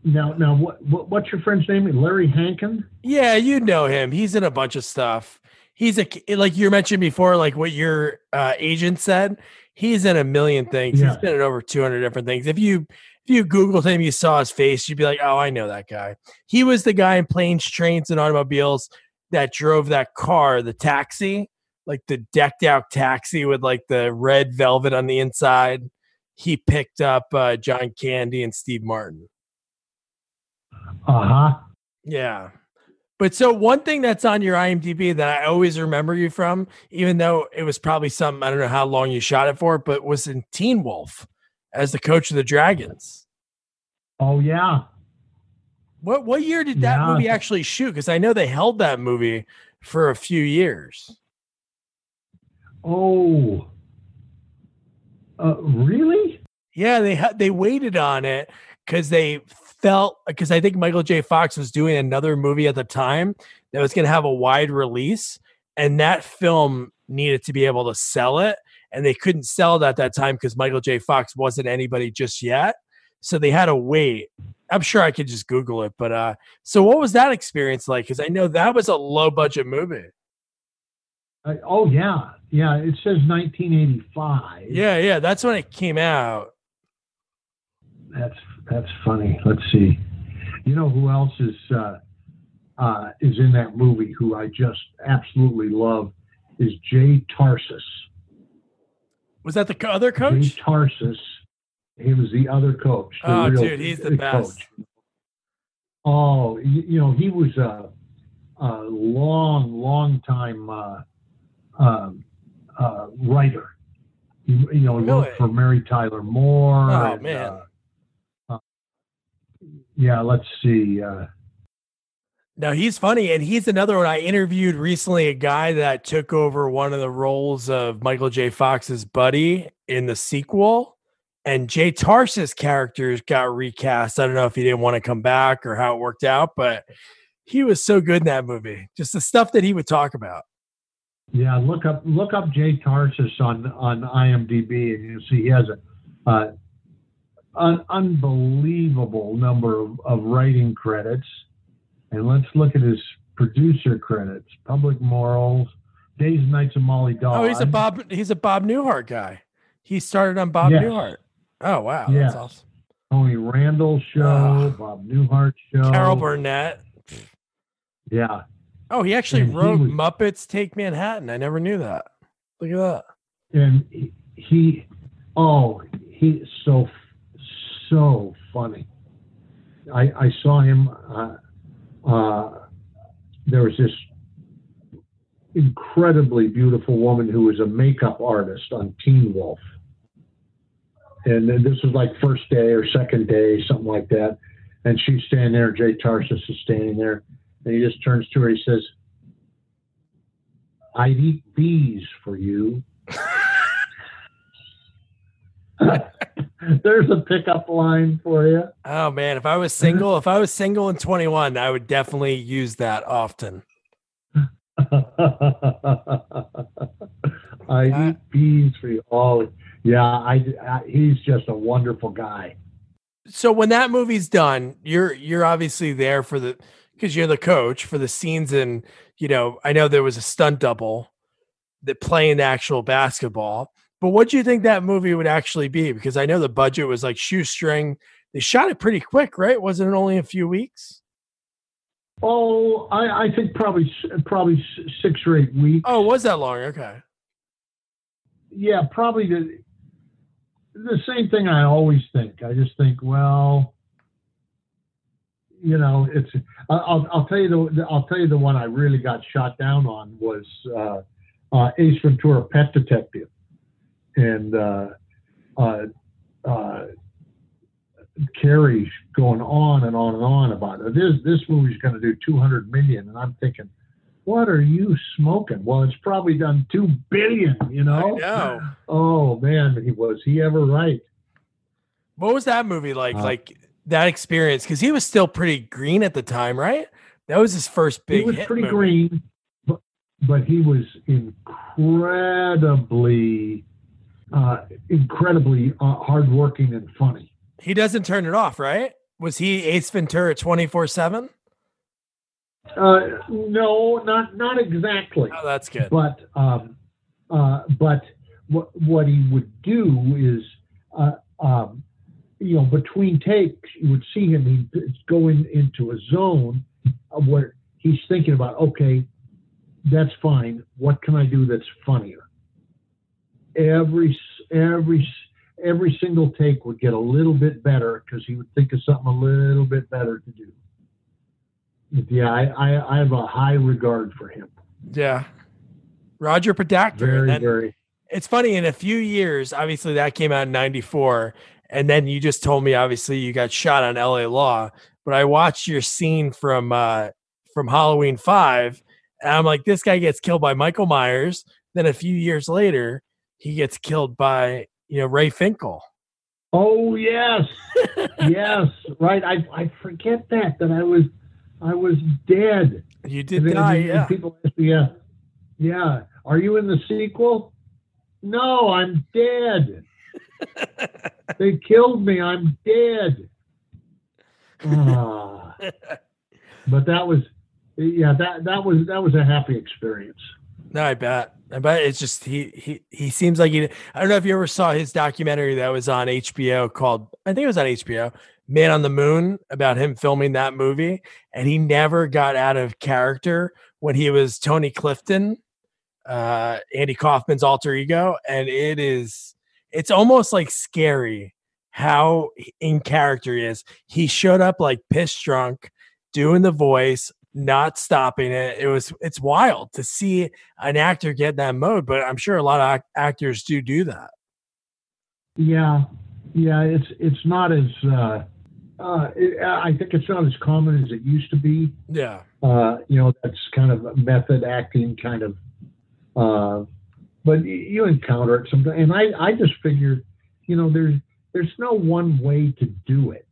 now, now, what, what, what's your friend's name? Larry Hankin? Yeah, you know him. He's in a bunch of stuff. He's a like you mentioned before, like what your uh, agent said. He's in a million things. Yeah. He's been in over two hundred different things. If you if you Googled him, you saw his face, you'd be like, "Oh, I know that guy." He was the guy in planes, trains, and automobiles that drove that car, the taxi, like the decked out taxi with like the red velvet on the inside he picked up uh, John Candy and Steve Martin. Uh huh. Yeah. But so one thing that's on your IMDb that I always remember you from, even though it was probably something I don't know how long you shot it for, but was in Teen Wolf as the coach of the Dragons. Oh yeah, What what year did that Yeah. movie actually shoot? Because I know they held that movie for a few years. Oh, uh, really? Yeah, they had they waited on it because they felt because I think Michael J. Fox was doing another movie at the time that was going to have a wide release, and that film needed to be able to sell it, and they couldn't sell it at that time because Michael J. Fox wasn't anybody just yet, so they had to wait. I'm sure I could just Google it, but uh, so what was that experience like? Because I know that was a low budget movie. Uh, oh yeah, yeah. It says 1985. Yeah, yeah, that's when it came out. That's that's funny. Let's see. You know who else is uh, uh, is in that movie? Who I just absolutely love is Jay Tarses. Was that the other Jay coach? Tarses. He was the other coach. the Oh, dude, he's the best. Oh, you, you know he was a, a long, long time uh, um, uh, writer. He, you know, he Really? worked for Mary Tyler Moore. Oh, and, man. uh, uh, yeah, let's see. Uh, No, he's funny, and he's another one. I interviewed recently a guy that took over one of the roles of Michael J. Fox's buddy in the sequel, and Jay Tarses' characters got recast. I don't know if he didn't want to come back or how it worked out, but he was so good in that movie. Just the stuff that he would talk about. Yeah, look up look up Jay Tarses on on IMDb, and you'll see he has a uh, an unbelievable number of, of writing credits. And let's look at his producer credits: Public Morals, Days and Nights of Molly Dodd. Oh, he's a Bob. He's a Bob Newhart guy. He started on Bob Yes. Newhart. Oh wow, Yes. that's awesome. Tony Randall show, Ah. Bob Newhart show. Carol Burnett. Yeah, Oh, he actually And he wrote was- Muppets Take Manhattan. I never knew that. Look at that. and he, he oh, he's so so funny. I I saw him. Uh, uh, there was this incredibly beautiful woman who was a makeup artist on Teen Wolf. And then this was like first day or second day, something like that. And she's standing there, Jay Tarses is standing there, and he just turns to her. And he says, I'd eat bees for you. There's a pickup line for you. Oh man, if I was single, if I was single in 21, I would definitely use that often. I Uh, eat bees for you. Oh, yeah. I, I he's just a wonderful guy. So when that movie's done, you're you're obviously there for the because you're the coach for the scenes and you know, I know there was a stunt double that playing the actual basketball. But what do you think that movie would actually be? Because I know the budget was like shoestring. They shot it pretty quick, right? Wasn't it only a few weeks? Oh, I, I think probably probably six or eight weeks. Oh, was that long? Okay. yeah, probably the the same thing I always think. I just think, well, you know, it's. I'll I'll tell you the I'll tell you the one I really got shot down on was uh, uh, Ace Ventura: Pet Detective, and uh, uh, uh, Carrey's going on and on and on about it. This this movie's going to do 200 million, and I'm thinking. What are you smoking? Well, it's probably done two billion. You know. I know. Oh man, he was he ever right? What was that movie like? Uh, like that experience? Because he was still pretty green at the time, right? That was his first big he was pretty movie. green, but but he was incredibly, uh, incredibly uh, hardworking and funny. He doesn't turn it off, right? Was he Ace Ventura 24 7? Uh, no, not not exactly. Oh, that's good. but um, uh, but what what he would do is uh, um, you know between takes you would see him he'd go in, into a zone where he's thinking about okay that's fine what can I do that's funnier every every every single take would get a little bit better because he would think of something a little bit better to do. Yeah, I, I, I have a high regard for him. Yeah. Roger Podacter. Very, very. it's funny, in a few years, obviously that came out in 94. And then you just told me obviously you got shot on LA Law, but I watched your scene from uh from Halloween 5 and I'm like this guy gets killed by Michael Myers, then a few years later he gets killed by, you know, Ray Finkle. Oh yes, yes, right. I I forget that that I was I was dead. You did die, yeah. People ask me, yeah, yeah. Are you in the sequel? No, I'm dead. they killed me. I'm dead. Ah. but that was, yeah, that that was that was a happy experience. No, I bet. I bet it's just he he he seems like he. I don't know if you ever saw his documentary that was on HBO called I think it was on HBO, Man on the Moon, about him filming that movie, and he never got out of character when he was Tony Clifton, uh, Andy Kaufman's alter ego, and it is it's almost like scary how in character he is. He showed up like piss drunk, doing the voice, not stopping it. It was it's wild to see an actor get that mode, but I'm sure a lot of actors do do that. Yeah, yeah, it's it's not as uh, uh, it, I think it's not as common as it used to be. Yeah, uh, you know that's kind of method acting kind of, uh, but you encounter it sometimes, and I I just figured, you know, there's there's no one way to do it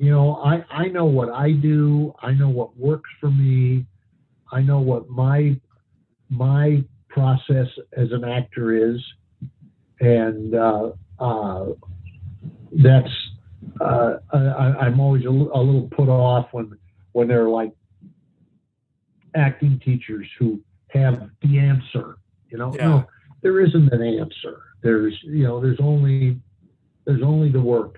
you know, I, I know what I do. I know what works for me. I know what my my process as an actor is, and uh, uh, that's uh, I, am always a, a, little put off when when they're like acting teachers who have the answer. You know, yeah. no, there isn't an answer. There's you know, there's only there's only the work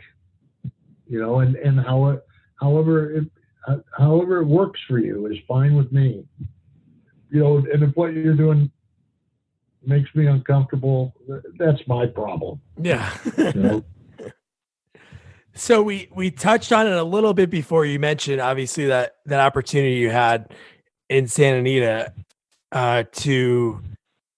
you know, and and how it, however it uh, however it works for you is fine with me. You know, and if what you're doing makes me uncomfortable, that's my problem. Yeah. You know? so we we touched on it a little bit before you mentioned obviously that that opportunity you had in Santa Maria uh, to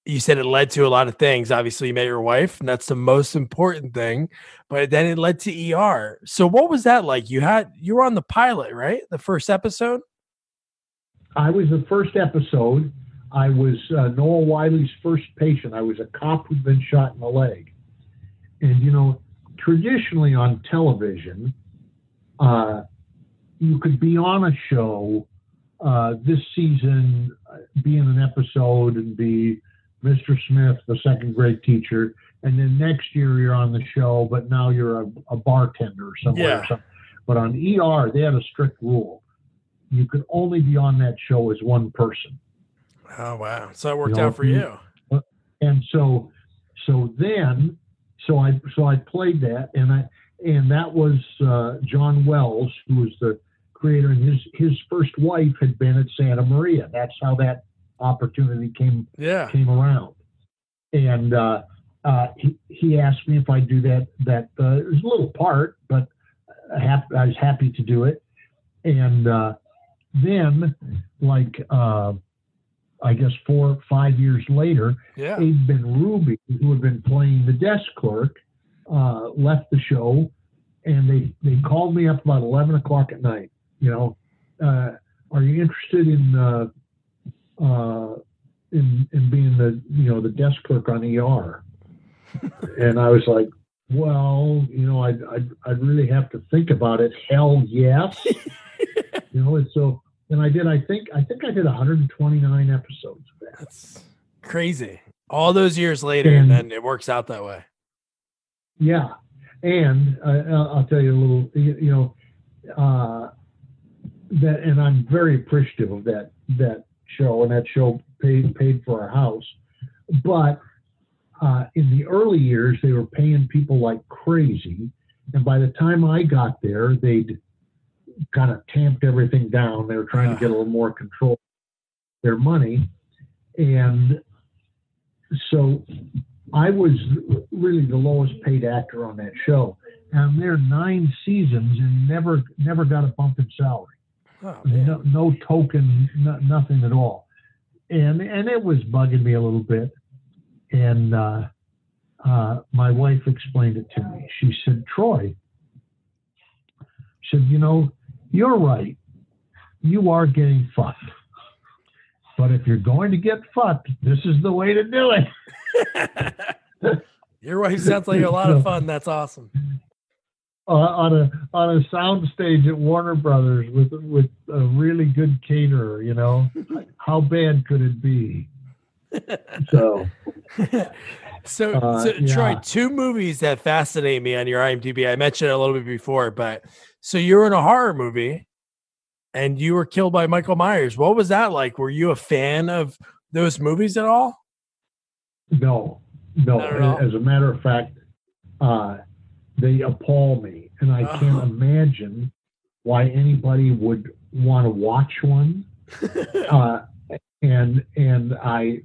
you said it led to a lot of things. Obviously, you met your wife, and that's the most important thing. But then it led to ER. So, what was that like? You had you were on the pilot, right? The first episode. I was the first episode. I was uh, Noah Wyle's first patient. I was a cop who'd been shot in the leg, and you know, traditionally on television, uh, you could be on a show uh, this season, uh, be in an episode, and be Mr. Smith, the second grade teacher, and then next year you're on the show, but now you're a, a bartender somewhere. Yeah. Or something. But on ER, they had a strict rule: you could only be on that show as one person. Oh wow! So it worked you know, out for you. And so, so then, so I so I played that, and I and that was uh, John Wells, who was the creator, and his his first wife had been at Santa Maria. That's how that opportunity came yeah. came around, and uh, uh, he he asked me if I'd do that. That uh, it was a little part, but I, I was happy to do it. And uh, then, like uh, I guess four five years later, yeah. Abe Benrubi, who had been playing the desk clerk, uh, left the show, and they they called me up about eleven o'clock at night. You know, uh, are you interested in uh, uh, in in being the you know the desk clerk on ER, and I was like, well, you know, I'd, I'd I'd really have to think about it. Hell yes, you know, and so and I did. I think I think I did 129 episodes of that. That's crazy. All those years later, and, and then it works out that way. Yeah, and uh, I'll tell you a little. You, you know, uh, that, and I'm very appreciative of that that show, and that show paid paid for our house. But uh, in the early years, they were paying people like crazy, and by the time I got there, they'd kind of tamped everything down. They were trying to get a little more control their money, and so I was really the lowest paid actor on that show. And there nine seasons and never never got a bump in salary. Oh, no, no token, no, nothing at all. And and it was bugging me a little bit. And uh, uh, my wife explained it to me. She said, Troy, she said, you know, you're right. You are getting fucked. But if you're going to get fucked, this is the way to do it. Your wife sounds like a lot of fun. That's awesome. Uh, on a on a sound stage at Warner Brothers with with a really good caterer, you know, how bad could it be? So, So, Uh, so Troy, two movies that fascinate me on your IMDb. I mentioned it a little bit before, but so you're in a horror movie and you were killed by Michael Myers. What was that like? Were you a fan of those movies at all? no, no. Not at all? As a matter of fact, uh, they appall me, and I can't Oh. imagine why anybody would want to watch one. uh, and and I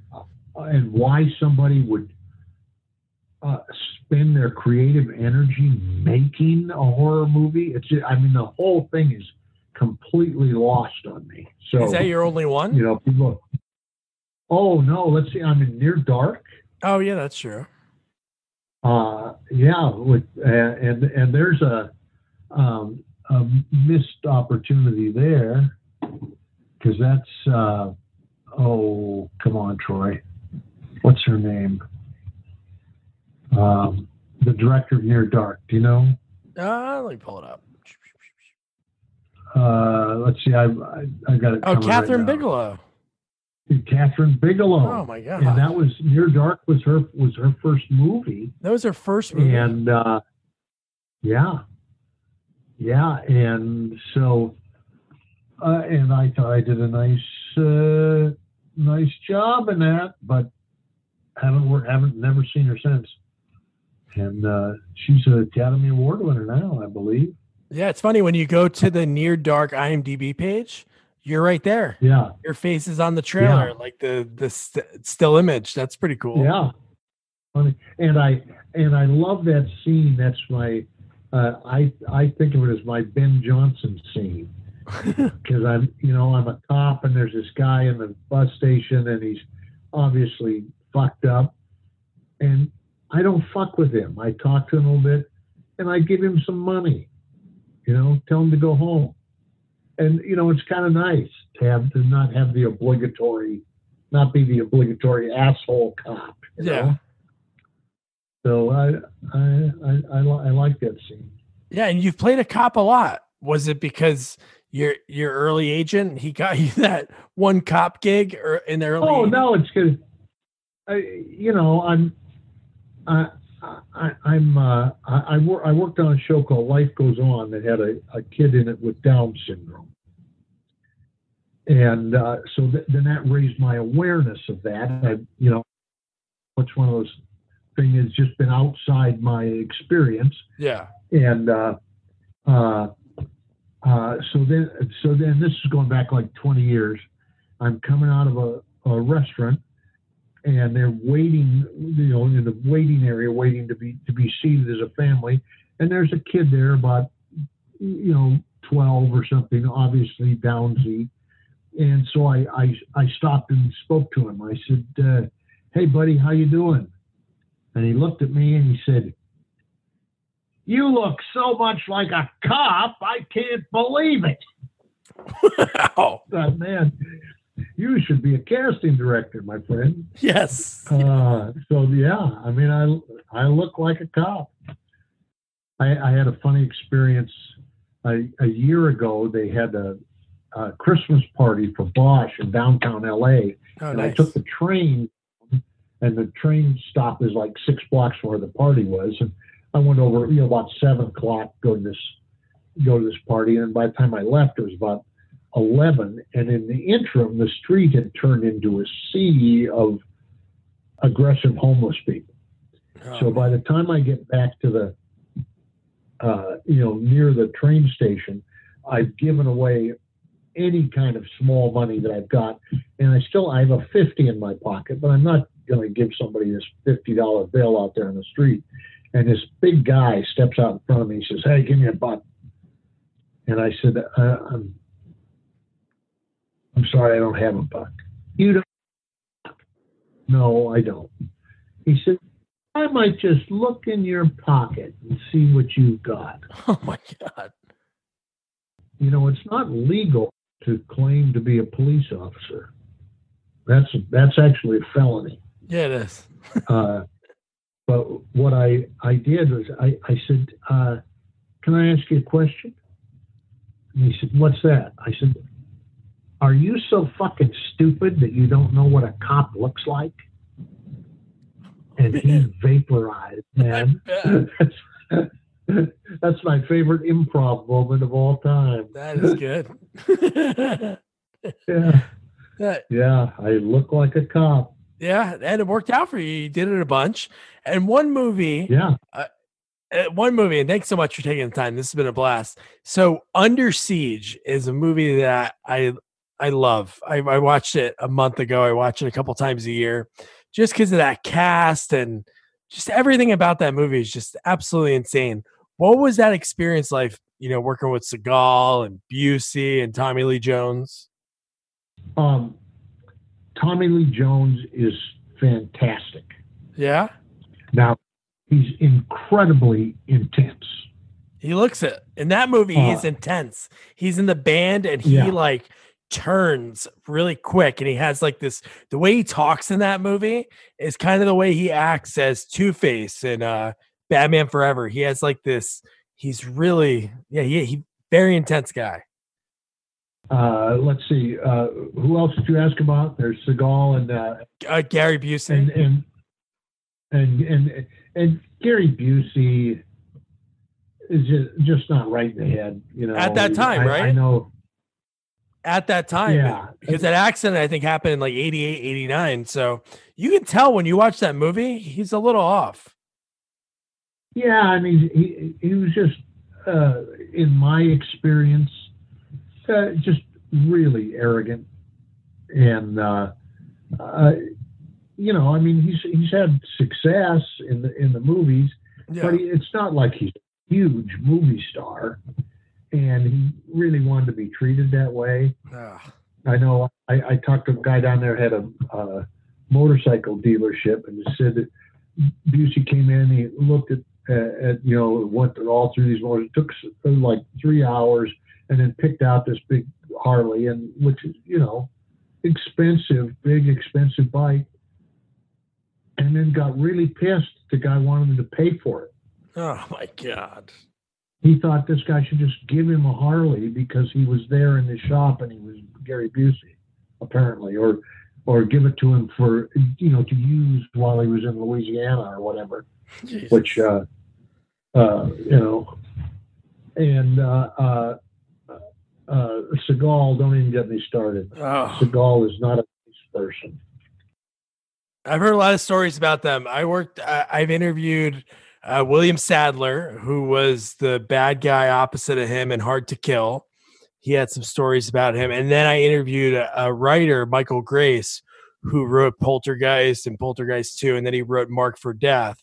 and why somebody would uh, spend their creative energy making a horror movie. It's I mean the whole thing is completely lost on me. So Is that your only one? you know people. Oh no! Let's see. I'm in Near Dark. Oh, yeah, that's true. Uh, yeah, with uh, and and there's a um, a missed opportunity there because that's uh, oh come on Troy, what's her name? Um, the director of Near Dark. Do you know? Uh, let me pull it up. Uh, let's see. I I, I got it. Oh, Kathryn right. Bigelow. Kathryn Bigelow. Oh my god, and that was Near Dark was her was her first movie. that was her first movie. and uh, yeah, yeah, and so, uh, and I thought I did a nice, uh, nice job in that, but haven't worked, haven't never seen her since. And uh, she's an Academy Award winner now, I believe. yeah, it's funny when you go to the Near Dark IMDb page, you're right there. Yeah, Your face is on the trailer, Yeah. like the the st- still image. That's pretty cool. yeah. And I and I love that scene. That's my, uh, I I think of it as my Ben Johnson scene. because I'm, you know, I'm a cop and there's this guy in the bus station and he's obviously fucked up. And I don't fuck with him. I talk to him a little bit and I give him some money, you know, tell him to go home. And, you know, it's kind of nice to have, to not have the obligatory, not be the obligatory asshole cop. You Yeah. Know? So I, I, I, I, li- I like that scene. Yeah, and you've played a cop a lot. Was it because your your early agent he got you that one cop gig or in the early? Oh 80s? no, it's because I, you know, I'm, I, I, I'm, uh, I, I, wor- I worked on a show called Life Goes On that had a, a kid in it with Down syndrome, and uh, so th- then that raised my awareness of that. I, you know, it's one of those things that's just been outside my experience Yeah. and uh, uh, uh, so then so then this is going back like 20 years i'm coming out of a, a restaurant and they're waiting you know in the waiting area waiting to be to be seated as a family and there's a kid there about you know 12 or something obviously downsy and so i i, I stopped and spoke to him i said uh, hey buddy how you doing and he looked at me and he said you look so much like a cop, I can't believe it. Wow. Uh, man, you should be a casting director, my friend. Yes. Uh, so yeah, I mean, I I look like a cop. I, I had a funny experience a, a year ago. They had a, a Christmas party for Bosch in downtown LA, Oh, and nice. I took the train, and the train stop is like six blocks from where the party was, and I went over, you know, about seven o'clock, go to this, go to this party, and by the time I left, it was about eleven, and in the interim, the street had turned into a sea of aggressive homeless people. Oh, So by the time I get back to the, uh, you know, near the train station, I've given away any kind of small money that I've got, and I still I have a fifty in my pocket, but I'm not going to give somebody this fifty dollar bill out there on the street. And this big guy steps out in front of me. He says, "Hey, give me a buck." And I said, uh, "I'm, I'm sorry, I don't have a buck." You don't? No, I don't. He said, I might just look in your pocket and see what you've got. Oh my god. You know, it's not legal to claim to be a police officer. That's that's actually a felony. Yeah, it is. Uh, but what I I did was I I said, uh, "Can I ask you a question?" And he said, "What's that?" I said, "Are you so fucking stupid that you don't know what a cop looks like?" And he vaporized, man. That's my favorite improv moment of all time. That is good. Yeah, That- yeah. I look like a cop. yeah, and it worked out for you. You did it a bunch. And one movie, Yeah. uh, one movie, and thanks so much for taking the time. This has been a blast. So, Under Siege is a movie that I I love. I, I watched it a month ago. I watch it a couple times a year, just because of that cast and just everything about that movie is just absolutely insane. What was that experience like? You know, working with Seagal and Busey and Tommy Lee Jones. Um, Tommy Lee Jones is fantastic. Yeah, Now, he's incredibly intense. he looks it in that movie. he's Uh, intense. He's in the band and he Yeah. like turns really quick and he has like this the way he talks in that movie is kind of the way he acts as Two-Face in uh Batman Forever. He has like this he's really yeah, he, he very intense guy. Uh, let's see. Uh, who else did you ask about? There's Seagal and uh, Uh, Gary Busey. and, and and and and Gary Busey is just, just not right in the head. You know, At that time, I, right? I know. At that time Yeah. because that accident i think happened in like 88 89 so you can tell when you watch that movie he's a little off. Yeah, I mean, he he was just, uh, in my experience, uh, just really arrogant, and uh, uh, you know, I mean, he's he's had success in the in the movies, yeah but he, it's not like he's a huge movie star, and he really wanted to be treated that way. Ugh. I know I, I talked to a guy down there had a uh, motorcycle dealership and he said that Busey came in, he looked at, uh, at you know, went all through these motors. It took like three hours and then picked out this big Harley, and which is, you know, expensive, big, expensive bike. And then got really pissed. The guy wanted him to pay for it. oh my god He thought this guy should just give him a Harley because he was there in the shop and he was Gary Busey, apparently, or or give it to him for you know to use while he was in Louisiana or whatever. Jesus. Which uh, uh, you know, and uh, uh, uh, Seagal, don't even get me started. oh, Seagal is not a nice person. i've heard a lot of stories about them i worked I, i've interviewed uh, william sadler who was the bad guy opposite of him in hard to kill. He had some stories about him. And then i interviewed a, a writer michael grais who wrote poltergeist and poltergeist 2 and then he wrote marked for death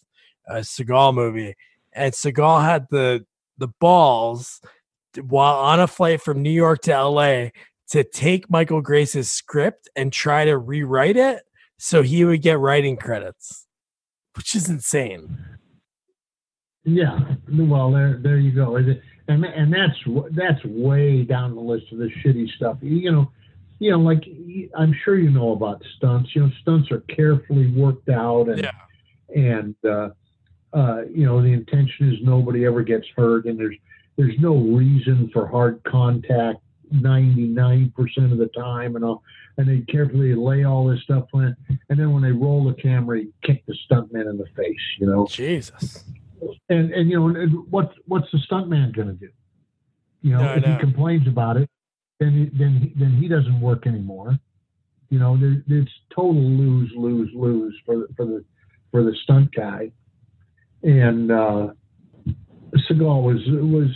a seagal movie. And seagal had the the balls while on a flight from new york to la to take michael grais's script and try to rewrite it so he would get writing credits which is insane Yeah, well, there, there you go, and and and that's that's way down the list of the shitty stuff. You know, you know, like I'm sure you know about stunts. You know, stunts are carefully worked out, and Yeah. and uh, uh, you know the intention is nobody ever gets hurt, and there's there's no reason for hard contact 99% of the time, and all. And they carefully lay all this stuff in, and then when they roll the camera, you kick the stuntman in the face. You know, jesus and and you know and what's what's the stuntman going to do? You know, No, if know. he complains about it, then he, then he, then he doesn't work anymore. You know, there, it's total lose lose lose for the, for the for the stunt guy. And uh, Seagal was was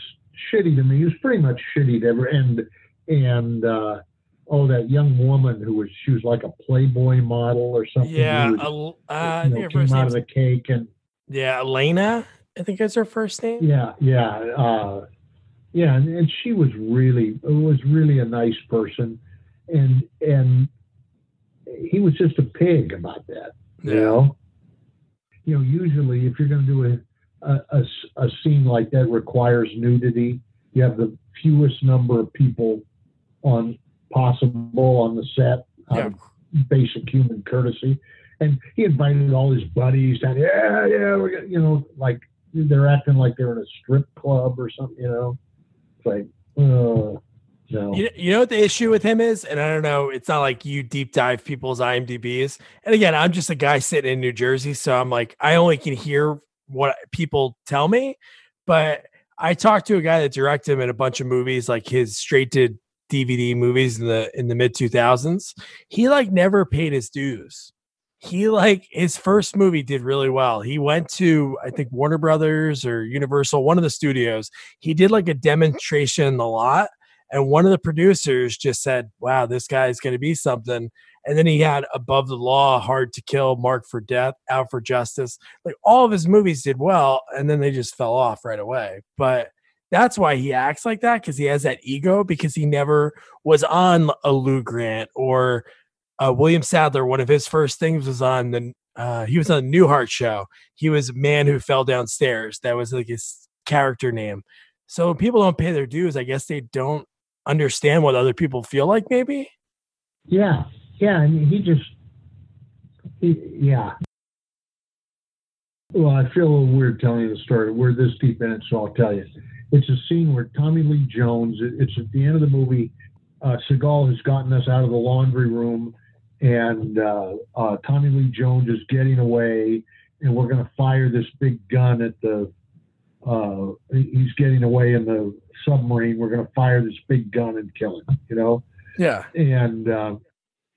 shitty to me. He was pretty much shitty to every and and uh, oh that young woman who was she was like a Playboy model or something. yeah was, uh, you know, came out of the cake and yeah elena i think is her first name Yeah, yeah, uh, yeah, and, and she was really was really a nice person, and and he was just a pig about that, you Yeah. know. you know, usually if you're going to do a a scene like that requires nudity, you have the fewest number of people on possible on the set Yeah. basic human courtesy. And he invited all his buddies and yeah, yeah, we're gonna, you know, like they're acting like they're in a strip club or something, you know. It's like, uh, no. You, you know what the issue with him is, and I don't know. It's not like you deep dive people's IMDb's. And again, I'm just a guy sitting in New Jersey, so I'm like, I only can hear what people tell me. But I talked to a guy that directed him in a bunch of movies, like his straight to DVD movies in the in the mid 2000s. He like never paid his dues. He like his first movie did really well. He went to I think Warner Brothers or Universal, one of the studios. He did like a demonstration in the lot and one of the producers just said, "Wow, this guy is going to be something." And then he had Above the Law, Hard to Kill, Marked for Death, Out for Justice. Like all of his movies did well, and then they just fell off right away. But that's why he acts like that because he has that ego because he never was on a Lou Grant or uh, William Sadler. One of his first things was on the uh, he was on the Newhart show. He was a man who fell downstairs. That was like his character name. So when people don't pay their dues, I guess they don't understand what other people feel like. Maybe. Yeah, yeah, and he just, he, yeah. Well, I feel a little weird telling you the story. We're this deep in it, so I'll tell you. It's a scene where Tommy Lee Jones. It's at the end of the movie. Uh, Seagal has gotten us out of the laundry room, and uh, uh, Tommy Lee Jones is getting away, and we're going to fire this big gun at the. Uh, he's getting away in the submarine. We're going to fire this big gun and kill him. You know. Yeah. And uh,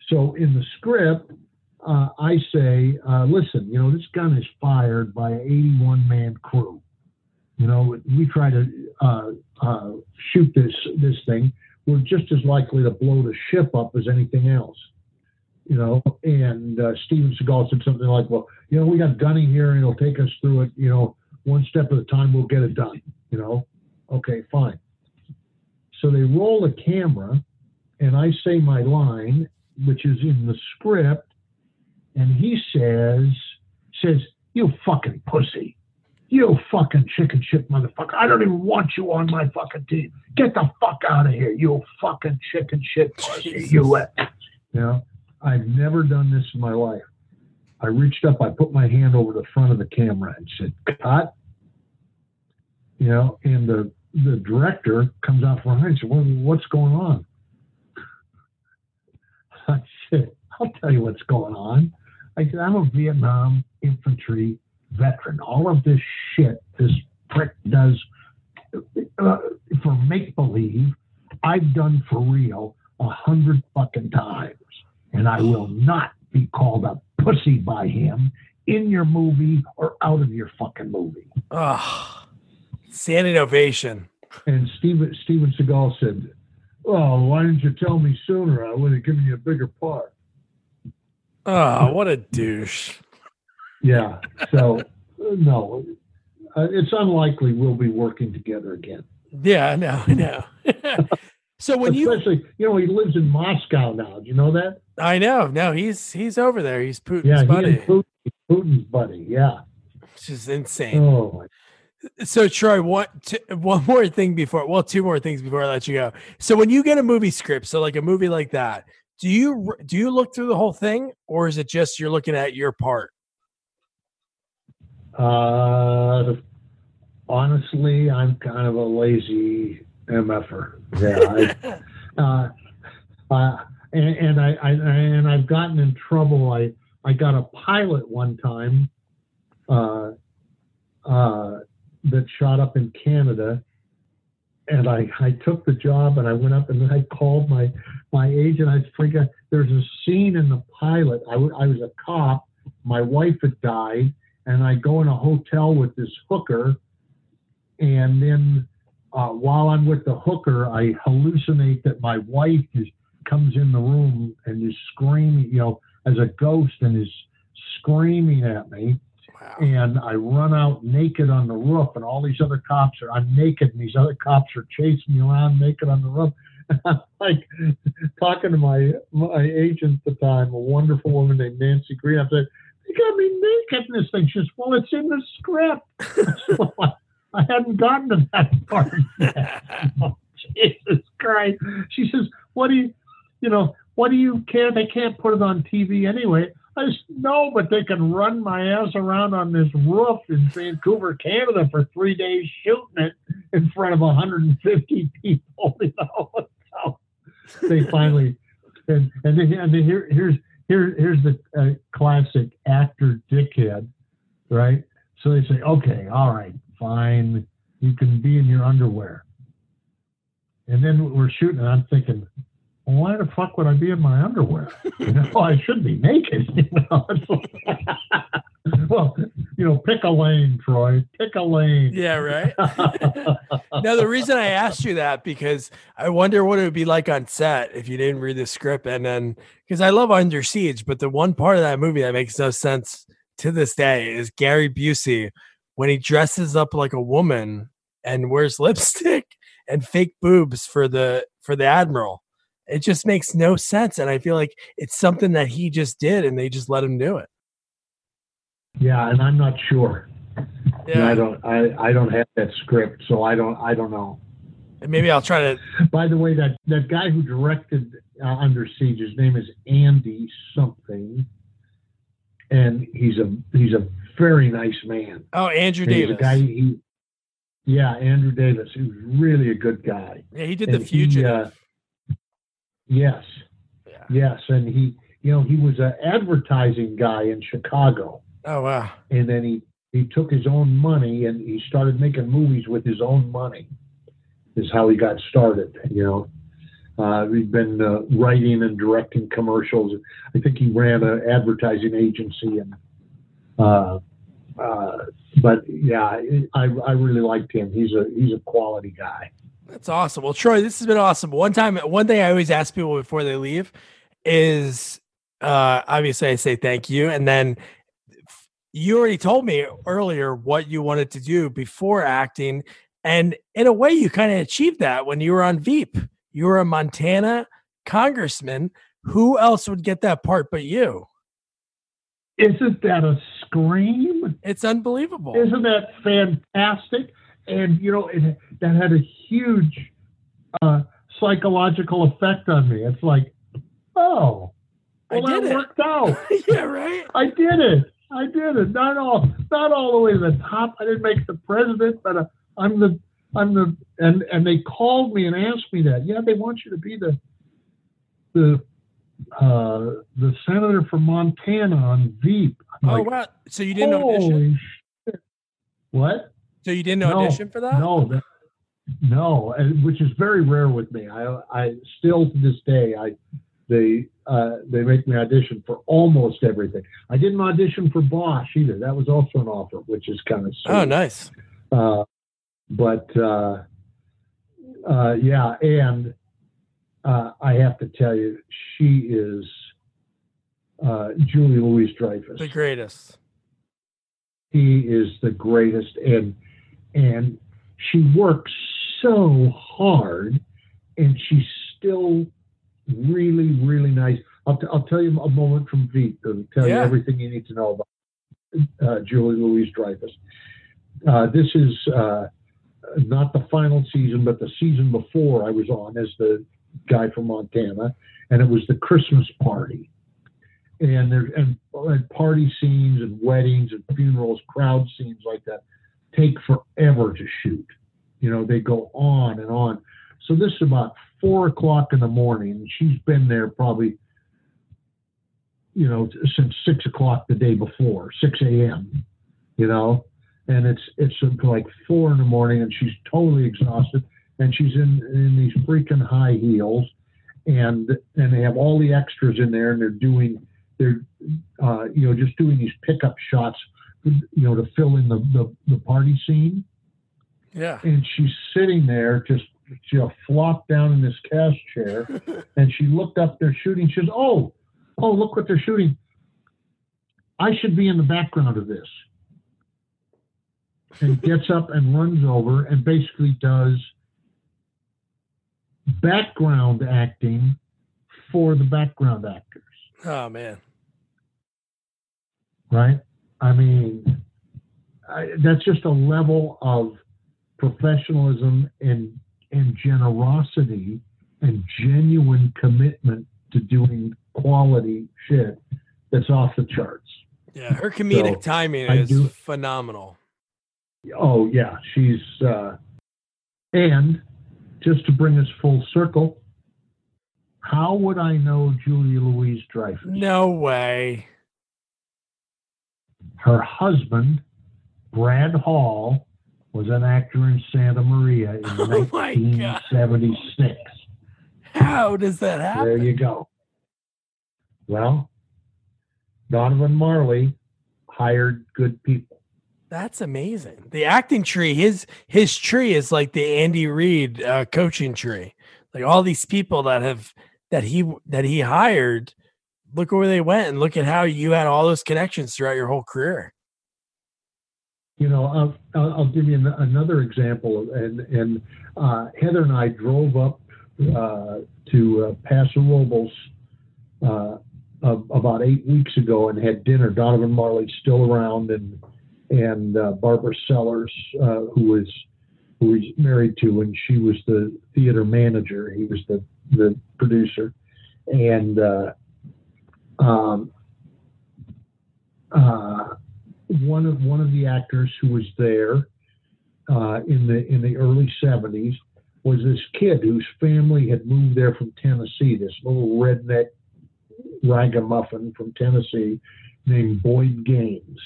so in the script, uh, I say, uh, listen, you know, this gun is fired by an 81 man crew. You know, we try to uh, uh, shoot this this thing. We're just as likely to blow the ship up as anything else. You know, and uh, Steven Seagal said something like, "Well, you know, we got gunning here, and he'll take us through it. You know, one step at a time. We'll get it done. You know, okay, fine." So they roll the camera, and I say my line, which is in the script, and he says, says, you fucking pussy. You fucking chicken shit motherfucker. I don't even want you on my fucking team. Get the fuck out of here, you fucking chicken shit pussy. You, uh," you know, I've never done this in my life. I reached up, I put my hand over the front of the camera and said, cut. You know, and the the director comes out from behind and said, what, what's going on? I said, I'll tell you what's going on. I said, I'm a Vietnam infantry veteran. All of this shit this prick does uh, for make believe, I've done for real a hundred fucking times. And I will not be called a pussy by him in your movie or out of your fucking movie. Oh, standing ovation. And Steven, Steven Seagal said, Oh, why didn't you tell me sooner? I would have given you a bigger part. Oh, what a douche. Yeah. So, no, uh, it's unlikely we'll be working together again. Yeah, I know, I know. so when you, Especially, you know, he lives in Moscow now. Do you know that? I know, no, he's he's over there. He's Putin's Yeah, buddy, Putin, Putin's buddy. Yeah. which is insane. Oh, So Troy, one t- one more thing before, well, two more things before I let you go. So when you get a movie script, so like a movie like that, do you do you look through the whole thing, or is it just you're looking at your part? Uh, honestly, I'm kind of a lazy mf'er. Yeah, I, uh, uh, and, and I, I and I've gotten in trouble. I I got a pilot one time uh, uh, that shot up in Canada, and I I took the job and I went up and I called my my agent. I forget. There's a scene in the pilot. I, w- I was a cop. My wife had died and I go in a hotel with this hooker, and then uh, while I'm with the hooker, I hallucinate that my wife is comes in the room and is screaming, you know, as a ghost and is screaming at me. Wow. And I run out naked on the roof, and all these other cops are. I'm naked, and these other cops are chasing me around naked on the roof. And I'm like talking to my my agent at the time, a wonderful woman named Nancy Green. I said, you got me naked in this thing. She says, well, it's in the script. Well, I, I hadn't gotten to that part yet. oh, Jesus Christ. She says, what do you, you know, what do you care? They can't put it on TV anyway. I just no, but they can run my ass around on this roof in Vancouver, Canada, for three days shooting it in front of 150 people. You know, so they finally and and, they, and they, here here's here here's the uh, classic actor dickhead, right? So they say, okay, all right, fine, you can be in your underwear. And then we're shooting, and I'm thinking, well, why the fuck would I be in my underwear? You know, I should be naked. You know? well, you know, pick a lane, Troy. Pick a lane. Yeah, right. now, the reason I asked you that because I wonder what it would be like on set if you didn't read the script, and then because I love Under Siege, but the one part of that movie that makes no sense to this day is Gary Busey when he dresses up like a woman and wears lipstick and fake boobs for the for the admiral it just makes no sense. And I feel like it's something that he just did and they just let him do it. Yeah, and I'm not sure. Yeah. I don't I, I don't have that script, so I don't I don't know. And maybe I'll try to By the way, that that guy who directed uh, Under Siege, his name is Andy something. And he's a he's a very nice man. Oh, Andrew Davis. He's a guy he, yeah, Andrew Davis. He was really a good guy. Yeah, he did and the Fugitive. He, uh, Yes. Yeah. Yes, and he, you know, he was an advertising guy in Chicago. Oh wow! And then he he took his own money and he started making movies with his own money. Is how he got started. You know, uh, he'd been uh, writing and directing commercials. I think he ran an advertising agency and. Uh, uh, but yeah, I, I really liked him. He's a he's a quality guy. That's awesome. Well, Troy, this has been awesome. One time, one thing I always ask people before they leave is uh, obviously I say thank you. And then you already told me earlier what you wanted to do before acting. And in a way, you kind of achieved that when you were on Veep. You were a Montana congressman. Who else would get that part but you? Isn't that a scream? It's unbelievable. Isn't that fantastic? and you know it, that had a huge uh, psychological effect on me. It's like, oh, well, that it. worked out. yeah, right. I did it. I did it. Not all, not all the way to the top. I didn't make the president, but uh, I'm the, I'm the, and and they called me and asked me that. Yeah, they want you to be the, the, uh, the senator from Montana on Veep. I'm oh like, wow! So you didn't audition? Shit. What? So you didn't audition no, for that? No, that, no, which is very rare with me. I, I still to this day, I they uh, they make me audition for almost everything. I didn't audition for Bosch either. That was also an offer, which is kind of oh nice. Uh, but uh, uh, yeah, and uh, I have to tell you, she is uh, Julie Louise Dreyfus, the greatest. He is the greatest, and and she works so hard and she's still really really nice i'll, t- I'll tell you a moment from veep to tell yeah. you everything you need to know about uh, julie louise dreyfus uh, this is uh, not the final season but the season before i was on as the guy from montana and it was the christmas party and there and, and party scenes and weddings and funerals crowd scenes like that take forever to shoot. You know, they go on and on. So this is about four o'clock in the morning. She's been there probably, you know, since six o'clock the day before, six a.m. You know, and it's it's like four in the morning, and she's totally exhausted, and she's in in these freaking high heels, and and they have all the extras in there, and they're doing they're uh, you know just doing these pickup shots you know, to fill in the, the, the party scene. Yeah. And she's sitting there just she flopped down in this cast chair and she looked up they're shooting. She says, Oh, oh, look what they're shooting. I should be in the background of this. And gets up and runs over and basically does background acting for the background actors. Oh man right? I mean, I, that's just a level of professionalism and and generosity and genuine commitment to doing quality shit that's off the charts. Yeah, her comedic So, timing I is do- phenomenal. Oh yeah, she's uh, and just to bring us full circle, how would I know Julia Louise Dreyfus? No way. Her husband, Brad Hall, was an actor in Santa Maria in Oh 1976. How does that happen? There you go. Well, Donovan Marley hired good people. That's amazing. The acting tree, his his tree is like the Andy Reid uh, coaching tree. Like all these people that have that he that he hired, look where they went, and look at how you had all those connections throughout your whole career. You know, I'll, I'll, give you an, another example. And, and uh, Heather and I drove up uh, to uh, Paso Robles uh, ab- about eight weeks ago and had dinner. Donovan Marley's still around, and and uh, Barbara Sellers, uh, who was who he's married to, and she was the theater manager. He was the the producer, and uh, um, uh, one of one of the actors who was there uh, in the in the early '70s was this kid whose family had moved there from Tennessee. This little redneck ragamuffin from Tennessee named Boyd Gaines.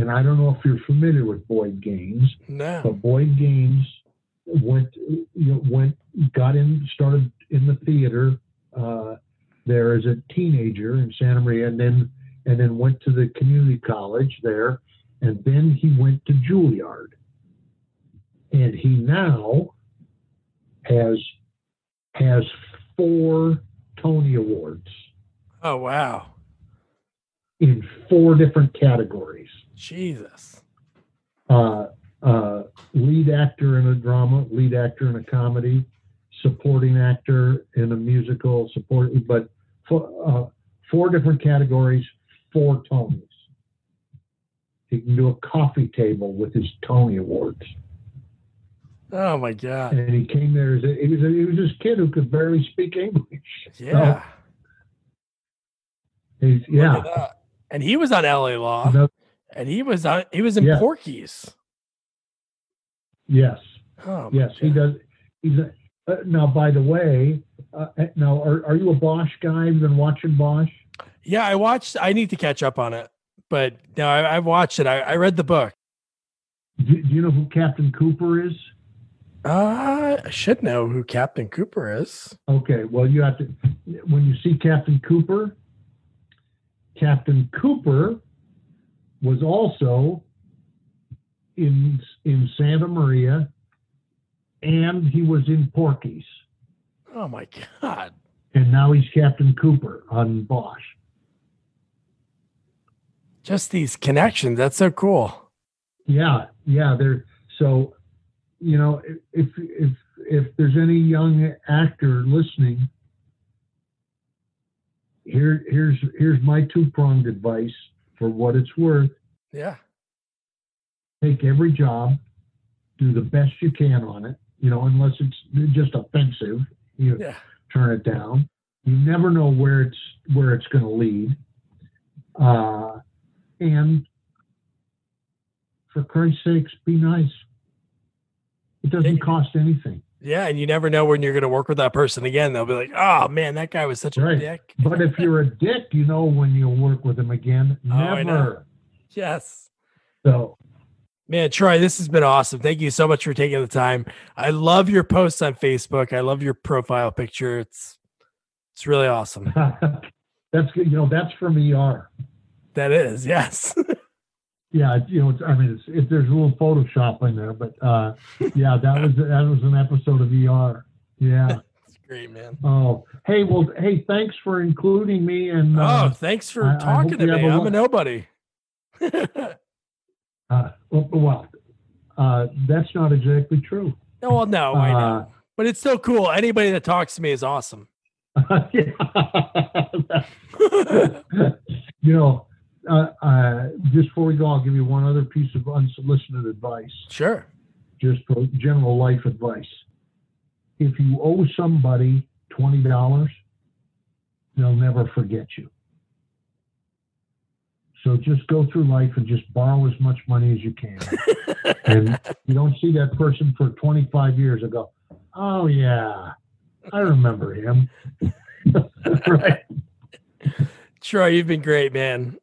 And I don't know if you're familiar with Boyd Gaines, No. but Boyd Gaines went you know, went got in started in the theater uh, there as a teenager in Santa Maria, and then and then went to the community college there, and then he went to Juilliard, and he now has has four Tony Awards Oh wow. in four different categories. Jesus. uh, uh, lead actor in a drama, lead actor in a comedy, supporting actor in a musical, support, but four, uh, four different categories, four Tonys. He can do a coffee table with his Tony Awards, Oh my god. and he came there as a, he was a, he was this kid who could barely speak English. Yeah. He's, yeah. And he was on LA Law. No, And he was on he was in Yeah. Porky's. yes. Oh Yes, he does. He's a, uh, now. By the way, uh, now are, are you a Bosch guy? You've been watching Bosch? Yeah, I watched I need to catch up on it. But no, I, I've watched it. I, I read the book. Do, do you know who Captain Cooper is? Uh, I should know who Captain Cooper is. Okay, well you have to. When you see Captain Cooper, Captain Cooper was also in in Santa Maria, and he was in Porky's, Oh my god. and now he's Captain Cooper on Bosch. Just these connections. That's so cool. Yeah, yeah. They're so, you know, if if if there's any young actor listening, here here's here's my two pronged advice for what it's worth. Yeah. Take every job, do the best you can on it. You know, unless it's just offensive, you Yeah. turn it down. You never know where it's where it's going to lead. Uh, and for Christ's sakes, be nice. It doesn't cost anything. Yeah. And you never know when you're gonna work with that person again. They'll be like, oh man, that guy was such a Right. dick. But if you're a dick, you know when you'll work with him again. Oh, Never. Yes. So Man, Troy, this has been awesome. Thank you so much for taking the time. I love your posts on Facebook. I love your profile picture. It's it's really awesome. that's good. You know, that's from ER. That is, yes. Yeah, it's- you know, it's, I mean, it's, it, there's a little Photoshop in there, but uh, yeah, that was that was an episode of ER. Yeah. It's great, man. Oh, hey, well, hey, thanks for including me. And oh, uh, thanks for I- I talking to me. I'm a nobody. uh, well, well uh, that's not exactly true. No, well, no, I Uh, know. But it's still cool. Anybody that talks to me is awesome. You know, uh, uh, just before we go, I'll give you one other piece of unsolicited advice, Sure. just for general life advice. If you owe somebody twenty dollars, they'll never forget you. So just go through life and just borrow as much money as you can. and you don't see that person for 25 years and go, oh, yeah, I remember him. right. Troy, you've been great, man.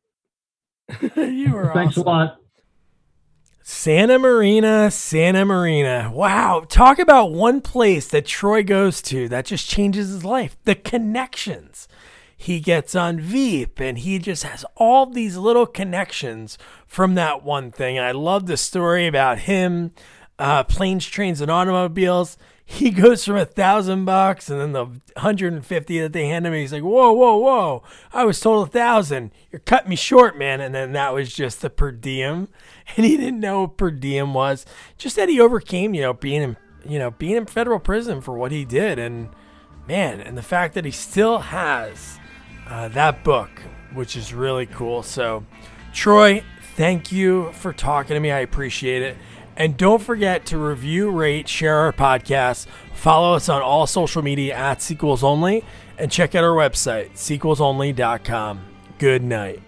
you were Thanks awesome. a lot. Santa Marina, Santa Marina. Wow. Talk about one place that Troy goes to that just changes his life. The connections. He gets on Veep and he just has all these little connections from that one thing. And I love the story about him, uh, planes, trains, and automobiles. He goes from a thousand bucks and then the 150 that they hand him, he's like, whoa, whoa, whoa. I was told a thousand. You're cutting me short, man. And then that was just the per diem. And he didn't know what per diem was. Just that he overcame, you know, being in, you know, being in federal prison for what he did. And man, and the fact that he still has uh, that book, which is really cool. So, Troy, thank you for talking to me. I appreciate it. And don't forget to review, rate, share our podcast. Follow us on all social media at Sequels Only, and check out our website, sequelsonly.com. Good night.